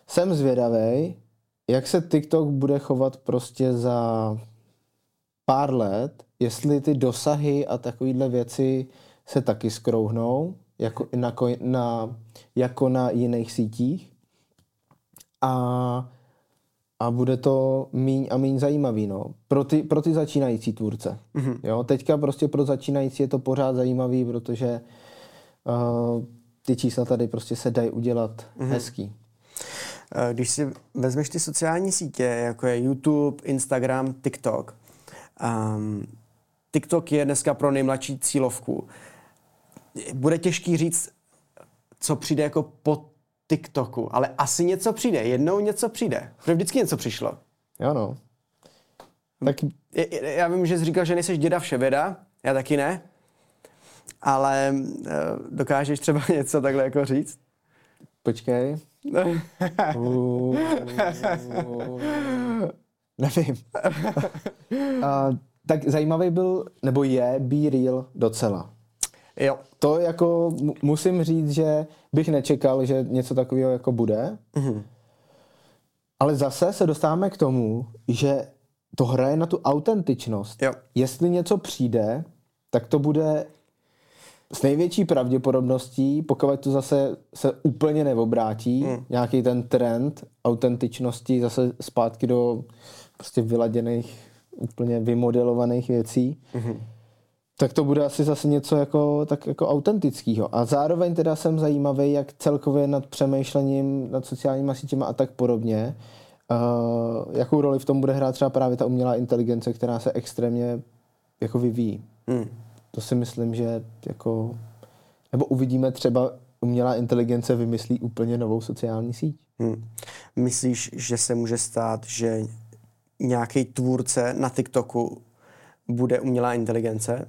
Jsem zvědavý, jak se TikTok bude chovat prostě za pár let, jestli ty dosahy a takovéhle věci se taky skrouhnou, jako na, na, jako na jiných sítích. A, a bude to míň a míň zajímavý, no. Pro ty, pro ty začínající tvůrce. Mm-hmm. Jo, teďka prostě pro začínající je to pořád zajímavý, protože uh, ty čísla tady prostě se dají udělat mm-hmm. hezký. Eh, Když si vezmeš ty sociální sítě, jako je YouTube, Instagram, TikTok, um, TikTok je dneska pro nejmladší cílovku. Bude těžký říct, co přijde jako po TikToku, ale asi něco přijde, jednou něco přijde. Protože vždycky něco přišlo. Jo, no. Tak Já vím, že jsi říkal, že nejseš děda vševěda, já taky ne, ale eh, dokážeš třeba něco takhle jako říct? počkej. Uh, nevím. A, tak zajímavý byl, nebo je Be Real docela. Jo. To jako mu- musím říct, že bych nečekal, že něco takového jako bude. Mhm. Ale zase se dostáváme k tomu, že to hraje na tu autentičnost. Jo. Jestli něco přijde, tak to bude s největší pravděpodobností, pokud to zase se úplně neobrátí, mm. nějaký ten trend autentičnosti zase zpátky do prostě vyladěných, úplně vymodelovaných věcí, mm. Tak to bude asi zase něco jako, tak jako autentického. A zároveň teda jsem zajímavý, jak celkově nad přemýšlením, nad sociálníma sítěma a tak podobně, uh, jakou roli v tom bude hrát třeba právě ta umělá inteligence, která se extrémně jako vyvíjí. Hmm. To si myslím, že jako... Nebo uvidíme třeba umělá inteligence vymyslí úplně novou sociální síť. Hmm. Myslíš, že se může stát, že nějaký tvůrce na TikToku bude umělá inteligence?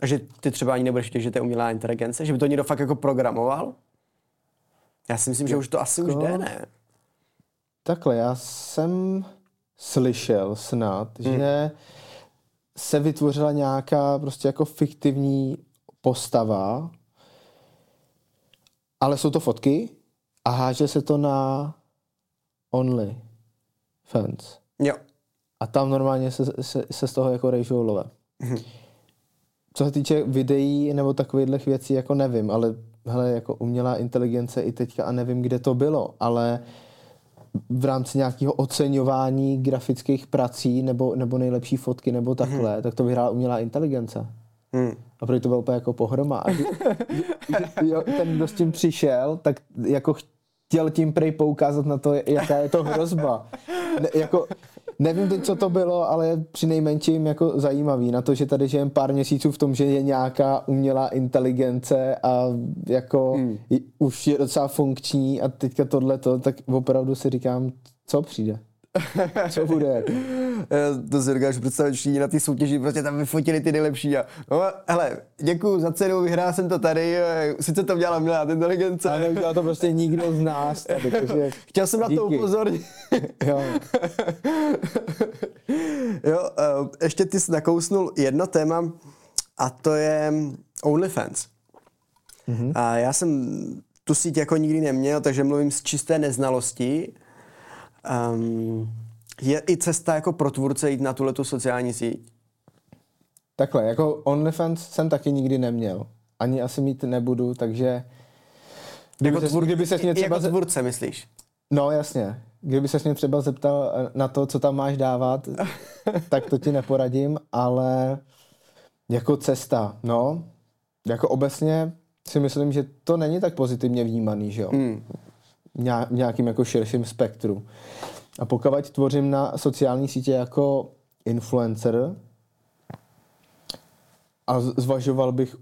A že ty třeba ani nebudeš vědět, že to je umělá inteligence? Že by to někdo fakt jako programoval? Já si myslím, že už to asi už Jako- jde, ne? Takhle, já jsem slyšel snad, hmm. že se vytvořila nějaká prostě jako fiktivní postava, ale jsou to fotky a háže se to na Only Fans. Jo. A tam normálně se, se, se z toho jako rejžou love. Co se týče videí nebo takových věcí, jako nevím, ale hele, jako umělá inteligence i teďka a nevím, kde to bylo, ale v rámci nějakého oceňování grafických prací nebo, nebo nejlepší fotky nebo takhle, hmm. tak to vyhrála umělá inteligence. Hmm. A proto to bylo úplně jako pohroma. A že- že- jo, ten, kdo s tím přišel, tak jako chtěl tím prej poukázat na to, jaká je to hrozba. Ne, jako, nevím teď, co to bylo, ale je při nejmenším jako zajímavý na to, že tady žijeme pár měsíců v tom, že je nějaká umělá inteligence a jako hmm. už je docela funkční a teďka tohleto, tak opravdu si říkám, co přijde. Co bude? Já to si dokážu představit, že na té soutěži prostě tam vyfotili ty nejlepší a no, hele, děkuju za cenu, vyhrál jsem to tady, eh, sice to udělala umělá inteligence. A neudělal to prostě nikdo z nás. Tady, takže Chtěl jsem na to díky. upozornit. Jo. jo, uh, ještě ty jsi nakousnul jedno téma a to je OnlyFans. Mm-hmm. A já jsem tu síť jako nikdy neměl, takže mluvím z čisté neznalosti. Um, je i cesta jako pro tvůrce jít na tuhle tu sociální síť? Takhle, jako OnlyFans jsem taky nikdy neměl. Ani asi mít nebudu, takže... Kdyby, Jako, tvůr, kdyby ses mě třeba... jako tvůrce, myslíš? No jasně. Kdyby ses mě třeba zeptal eh, na to, co tam máš dávat, tak to ti neporadím, ale jako cesta, no, jako obecně si myslím, že to není tak pozitivně vnímaný, že jo? Hmm. Nějakým jako širším spektru. A pokud tvořím na sociální sítě jako influencer a zvažoval bych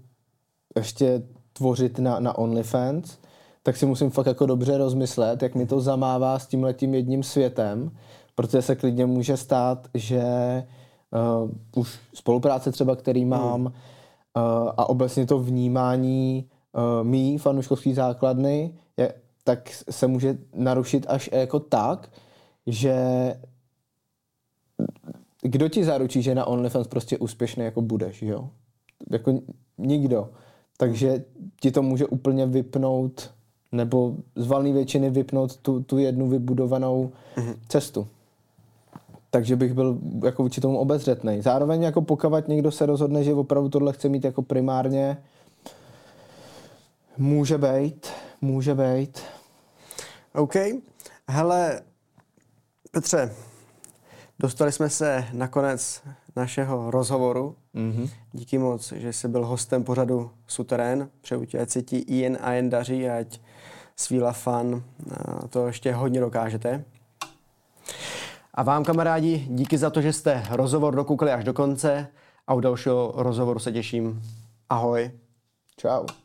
ještě tvořit na, na OnlyFans, tak si musím fakt jako dobře rozmyslet, jak mi to zamává s tímhletím jedním světem, protože se klidně může stát, že uh, už spolupráce třeba, který mám hmm. uh, a obecně to vnímání uh, mý fanouškovský základny, je, tak se může narušit až jako tak, že kdo ti zaručí, že na OnlyFans prostě úspěšný jako budeš, jo? Jako nikdo. Takže ti to může úplně vypnout nebo z valné většiny vypnout tu, tu jednu vybudovanou mm-hmm. cestu. Takže bych byl jako vůči tomu obezřetný. Zároveň jako pokavat někdo se rozhodne, že opravdu tohle chce mít jako primárně, může být, může být. OK. Hele, Petře, dostali jsme se na konec našeho rozhovoru. Mm-hmm. Díky moc, že jsi byl hostem pořadu Suterén. Přeju ti, ať se ti i jen a jen daří, ať Svíla fan to ještě hodně dokážete. A vám, kamarádi, díky za to, že jste rozhovor dokoukali až do konce a u dalšího rozhovoru se těším. Ahoj. Ciao.